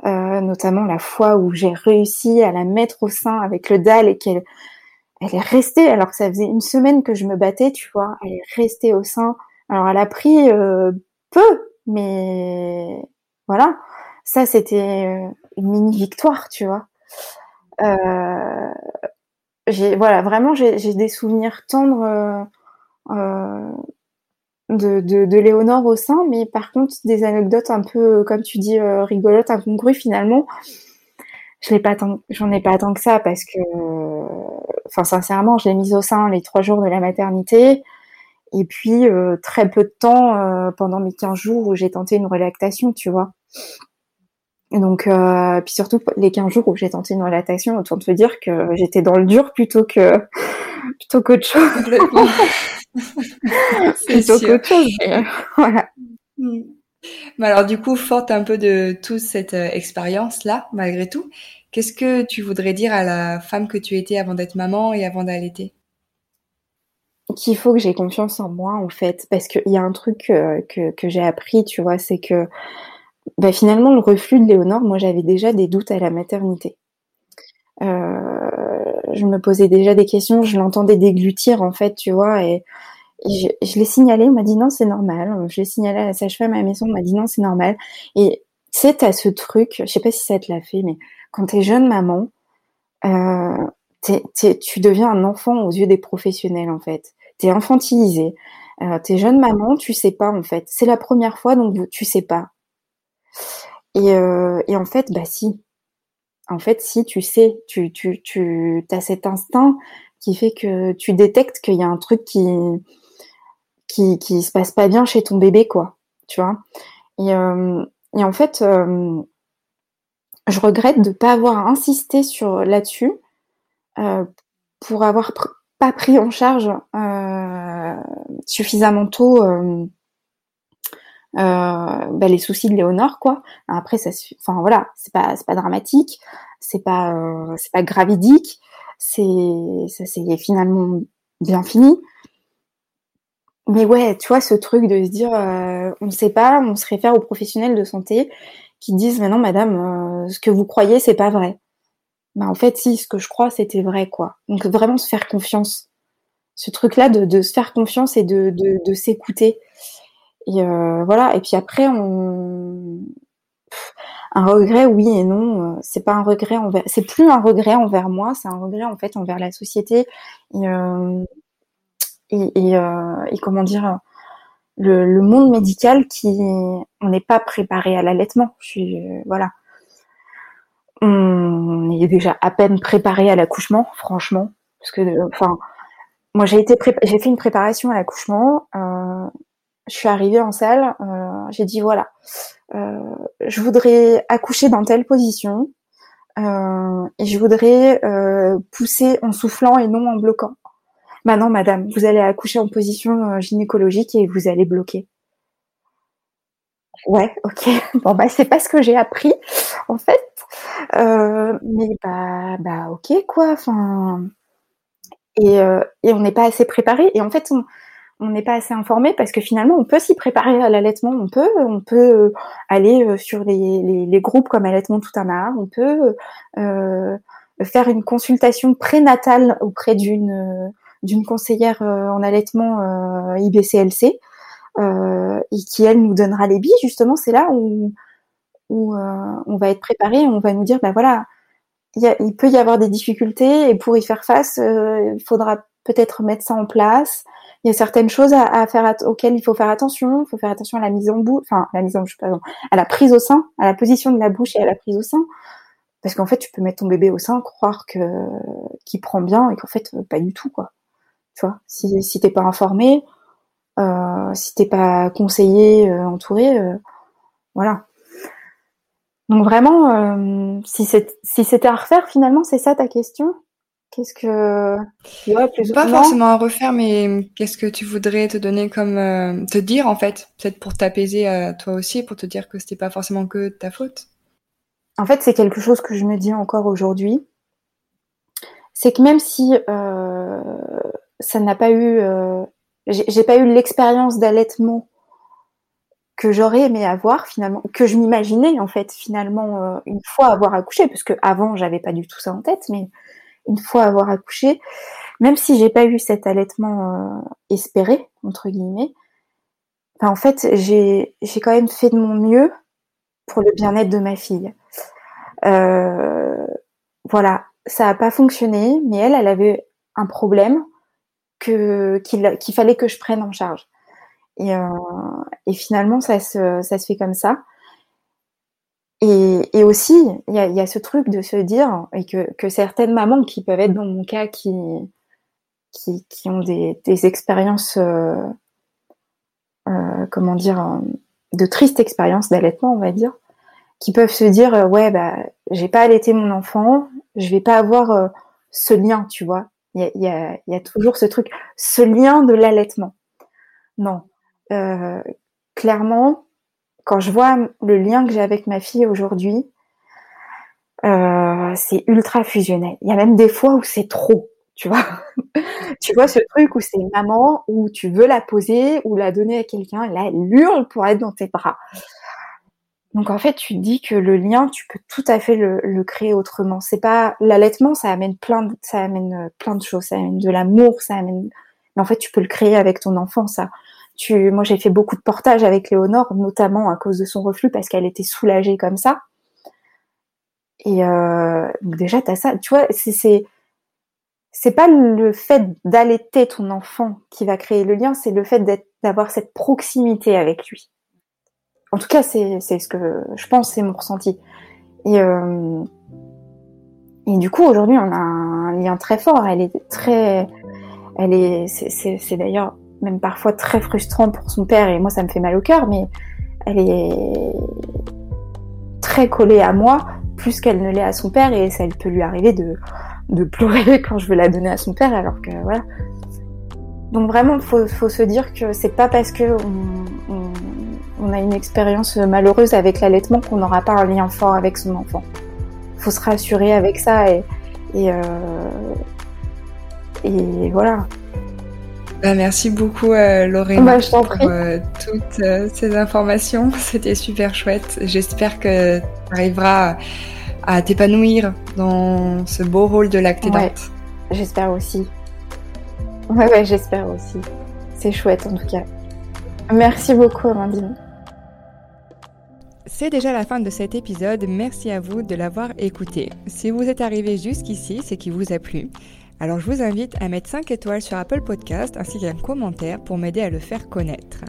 S2: euh, notamment la fois où j'ai réussi à la mettre au sein avec le dalle et qu'elle elle est restée, alors que ça faisait une semaine que je me battais, tu vois, elle est restée au sein. Alors elle a pris euh, peu, mais voilà, ça c'était euh, une mini victoire, tu vois. Euh, j'ai voilà, vraiment j'ai des souvenirs tendres euh, euh, de, Léonore au sein, mais par contre des anecdotes un peu, comme tu dis, rigolotes, incongrues finalement. Je l'ai pas tant, j'en ai pas tant que ça parce que, enfin sincèrement, je l'ai mise au sein les trois jours de la maternité. Et puis, très peu de temps pendant mes 15 jours où j'ai tenté une relactation, tu vois. Et donc, euh, puis surtout les 15 jours où j'ai tenté une relactation, autant te dire que j'étais dans le dur plutôt que plutôt qu'autre chose. plutôt qu'autre chose. voilà.
S1: Mm. Mais alors du coup, forte un peu de toute cette expérience-là, malgré tout, qu'est-ce que tu voudrais dire à la femme que tu étais avant d'être maman et avant d'allaiter?
S2: Qu'il faut que j'ai confiance en moi en fait parce qu'il y a un truc euh, que, que j'ai appris tu vois c'est que bah, finalement le reflux de Léonore moi j'avais déjà des doutes à la maternité euh, je me posais déjà des questions, je l'entendais déglutir en fait, tu vois, et, je, l'ai signalé, on m'a dit non, c'est normal. Je l'ai signalé à la sage-femme à la maison, on m'a dit non, c'est normal. Et c'est à ce truc, je sais pas si ça te l'a fait, mais quand t'es jeune maman, euh, tu deviens un enfant aux yeux des professionnels en fait. T'es infantilisé. Euh, t'es jeune maman, tu sais pas en fait. C'est la première fois donc tu sais pas. Et, euh, et en fait, bah si. En fait, si tu sais, tu tu tu as cet instinct qui fait que tu détectes qu'il y a un truc qui qui se passe pas bien chez ton bébé quoi. Tu vois. Et euh, en fait, euh, je regrette de pas avoir insisté sur là-dessus pour avoir pas pris en charge suffisamment tôt bah, les soucis de Léonore quoi. Après ça, enfin voilà, c'est pas c'est pas dramatique, c'est pas c'est pas gravidique, c'est ça c'est finalement bien fini. Mais ouais, tu vois ce truc de se dire on ne sait pas, on se réfère aux professionnels de santé qui disent mais non madame, ce que vous croyez c'est pas vrai bah en fait si ce que je crois c'était vrai quoi donc vraiment se faire confiance ce truc là de, se faire confiance et de, de s'écouter et euh, voilà. Et puis après un regret oui et non c'est pas un regret envers plus un regret envers moi c'est un regret en fait envers la société. Et euh, euh, comment dire le, monde médical qui on n'est pas préparé à l'allaitement. Voilà. On est déjà à peine préparé à l'accouchement, franchement, parce que, enfin, moi j'ai été, j'ai fait une préparation à l'accouchement. Euh, je suis arrivée en salle, euh, j'ai dit voilà, euh, je voudrais accoucher dans telle position euh, et je voudrais pousser en soufflant et non en bloquant. Maintenant, madame, vous allez accoucher en position gynécologique et vous allez bloquer. Ouais, ok. Bon bah c'est pas ce que j'ai appris en fait. Mais bah bah ok quoi. Enfin et, et on n'est pas assez préparé et en fait on on n'est pas assez informé parce que finalement on peut s'y préparer à l'allaitement. On peut on peut aller euh, sur les, groupes comme allaitement tout un art. On peut euh, faire une consultation prénatale auprès d'une conseillère en allaitement IBCLC euh, et qui elle nous donnera les billes justement c'est là où euh, on va être préparé on va nous dire bah voilà il, peut y avoir des difficultés et pour y faire face euh, il faudra peut-être mettre ça en place. Il y a certaines choses à, faire auxquelles il faut faire attention. Il faut faire attention à la mise en bouche enfin la mise en bouche pardon à la prise au sein à la position de la bouche et à la prise au sein. Parce qu'en fait tu peux mettre ton bébé au sein croire que qu'il prend bien et qu'en fait pas du tout quoi. Tu vois si si t'es pas informé euh, si t'es pas conseillé, euh, entouré, euh, voilà. Donc vraiment, si c'était à refaire, finalement, c'est ça ta question? Qu'est-ce que
S1: Pas forcément à refaire, mais qu'est-ce que tu voudrais te donner comme te dire en fait, peut-être pour t'apaiser à toi aussi, pour te dire que c'était pas forcément que ta faute?
S2: En fait, c'est quelque chose que je me dis encore aujourd'hui. C'est que même si euh, ça n'a pas eu j'ai pas eu l'expérience d'allaitement que j'aurais aimé avoir finalement, que je m'imaginais en fait finalement euh, une fois avoir accouché, parce que avant j'avais pas du tout ça en tête, mais une fois avoir accouché, même si j'ai pas eu cet allaitement euh, espéré entre guillemets, ben, en fait j'ai quand même fait de mon mieux pour le bien-être de ma fille. Euh, voilà, ça a pas fonctionné, mais elle, elle avait un problème qu'il fallait que je prenne en charge. Et, euh, finalement, ça se fait comme ça. Et, et aussi, il y a, y a, ce truc de se dire, et que, que, certaines mamans qui peuvent être dans mon cas, qui, qui, qui ont des, des expériences, euh, euh, comment dire, de tristes expériences d'allaitement, on va dire, qui peuvent se dire, ouais, bah, j'ai pas allaité mon enfant, je vais pas avoir ce lien, tu vois. Il y a, y a, toujours ce truc, ce lien de l'allaitement. Non. Euh, clairement, quand je vois le lien que j'ai avec ma fille aujourd'hui, euh, c'est ultra fusionnel. Il y a même des fois où c'est trop, tu vois. tu vois ce truc où c'est maman, où tu veux la poser ou la donner à quelqu'un, là elle hurle pour être dans tes bras. Donc en fait, tu dis que le lien, tu peux tout à fait le, créer autrement. C'est pas l'allaitement, ça amène plein, de, ça amène euh, plein de choses, ça amène de l'amour, ça amène. En fait, tu peux le créer avec ton enfant, ça. Tu, moi, j'ai fait beaucoup de portages avec Léonore, notamment à cause de son reflux, parce qu'elle était soulagée comme ça. Et euh, déjà, t'as ça. Tu vois, c'est c'est pas le fait d'allaiter ton enfant qui va créer le lien, c'est le fait d'avoir cette proximité avec lui. En tout cas, c'est ce que je pense, c'est mon ressenti. Et, euh, et du coup, aujourd'hui, on a un lien très fort. Elle est très, elle est, c'est d'ailleurs même parfois très frustrant pour son père et moi, ça me fait mal au cœur, mais elle est très collée à moi plus qu'elle ne l'est à son père et ça peut lui arriver de, pleurer quand je veux la donner à son père alors que voilà. Donc vraiment, faut, faut se dire que c'est pas parce que on, a une expérience malheureuse avec l'allaitement qu'on n'aura pas un lien fort avec son enfant. Faut se rassurer avec ça et, euh, et voilà.
S1: Bah, merci beaucoup euh, Lorraine
S2: bah, pour
S1: euh, toutes euh, ces informations. C'était super chouette. J'espère que tu arriveras à t'épanouir dans ce beau rôle de lactédante. Ouais,
S2: j'espère aussi. Ouais, ouais, j'espère aussi. C'est chouette en tout cas. Merci beaucoup Amandine.
S1: C'est déjà la fin de cet épisode, merci à vous de l'avoir écouté. Si vous êtes arrivé jusqu'ici, c'est qu'il vous a plu. Alors je vous invite à mettre 5 étoiles sur Apple Podcast ainsi qu'un commentaire pour m'aider à le faire connaître.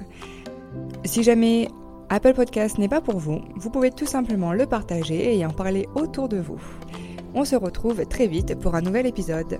S1: Si jamais Apple Podcast n'est pas pour vous, vous pouvez tout simplement le partager et en parler autour de vous. On se retrouve très vite pour un nouvel épisode.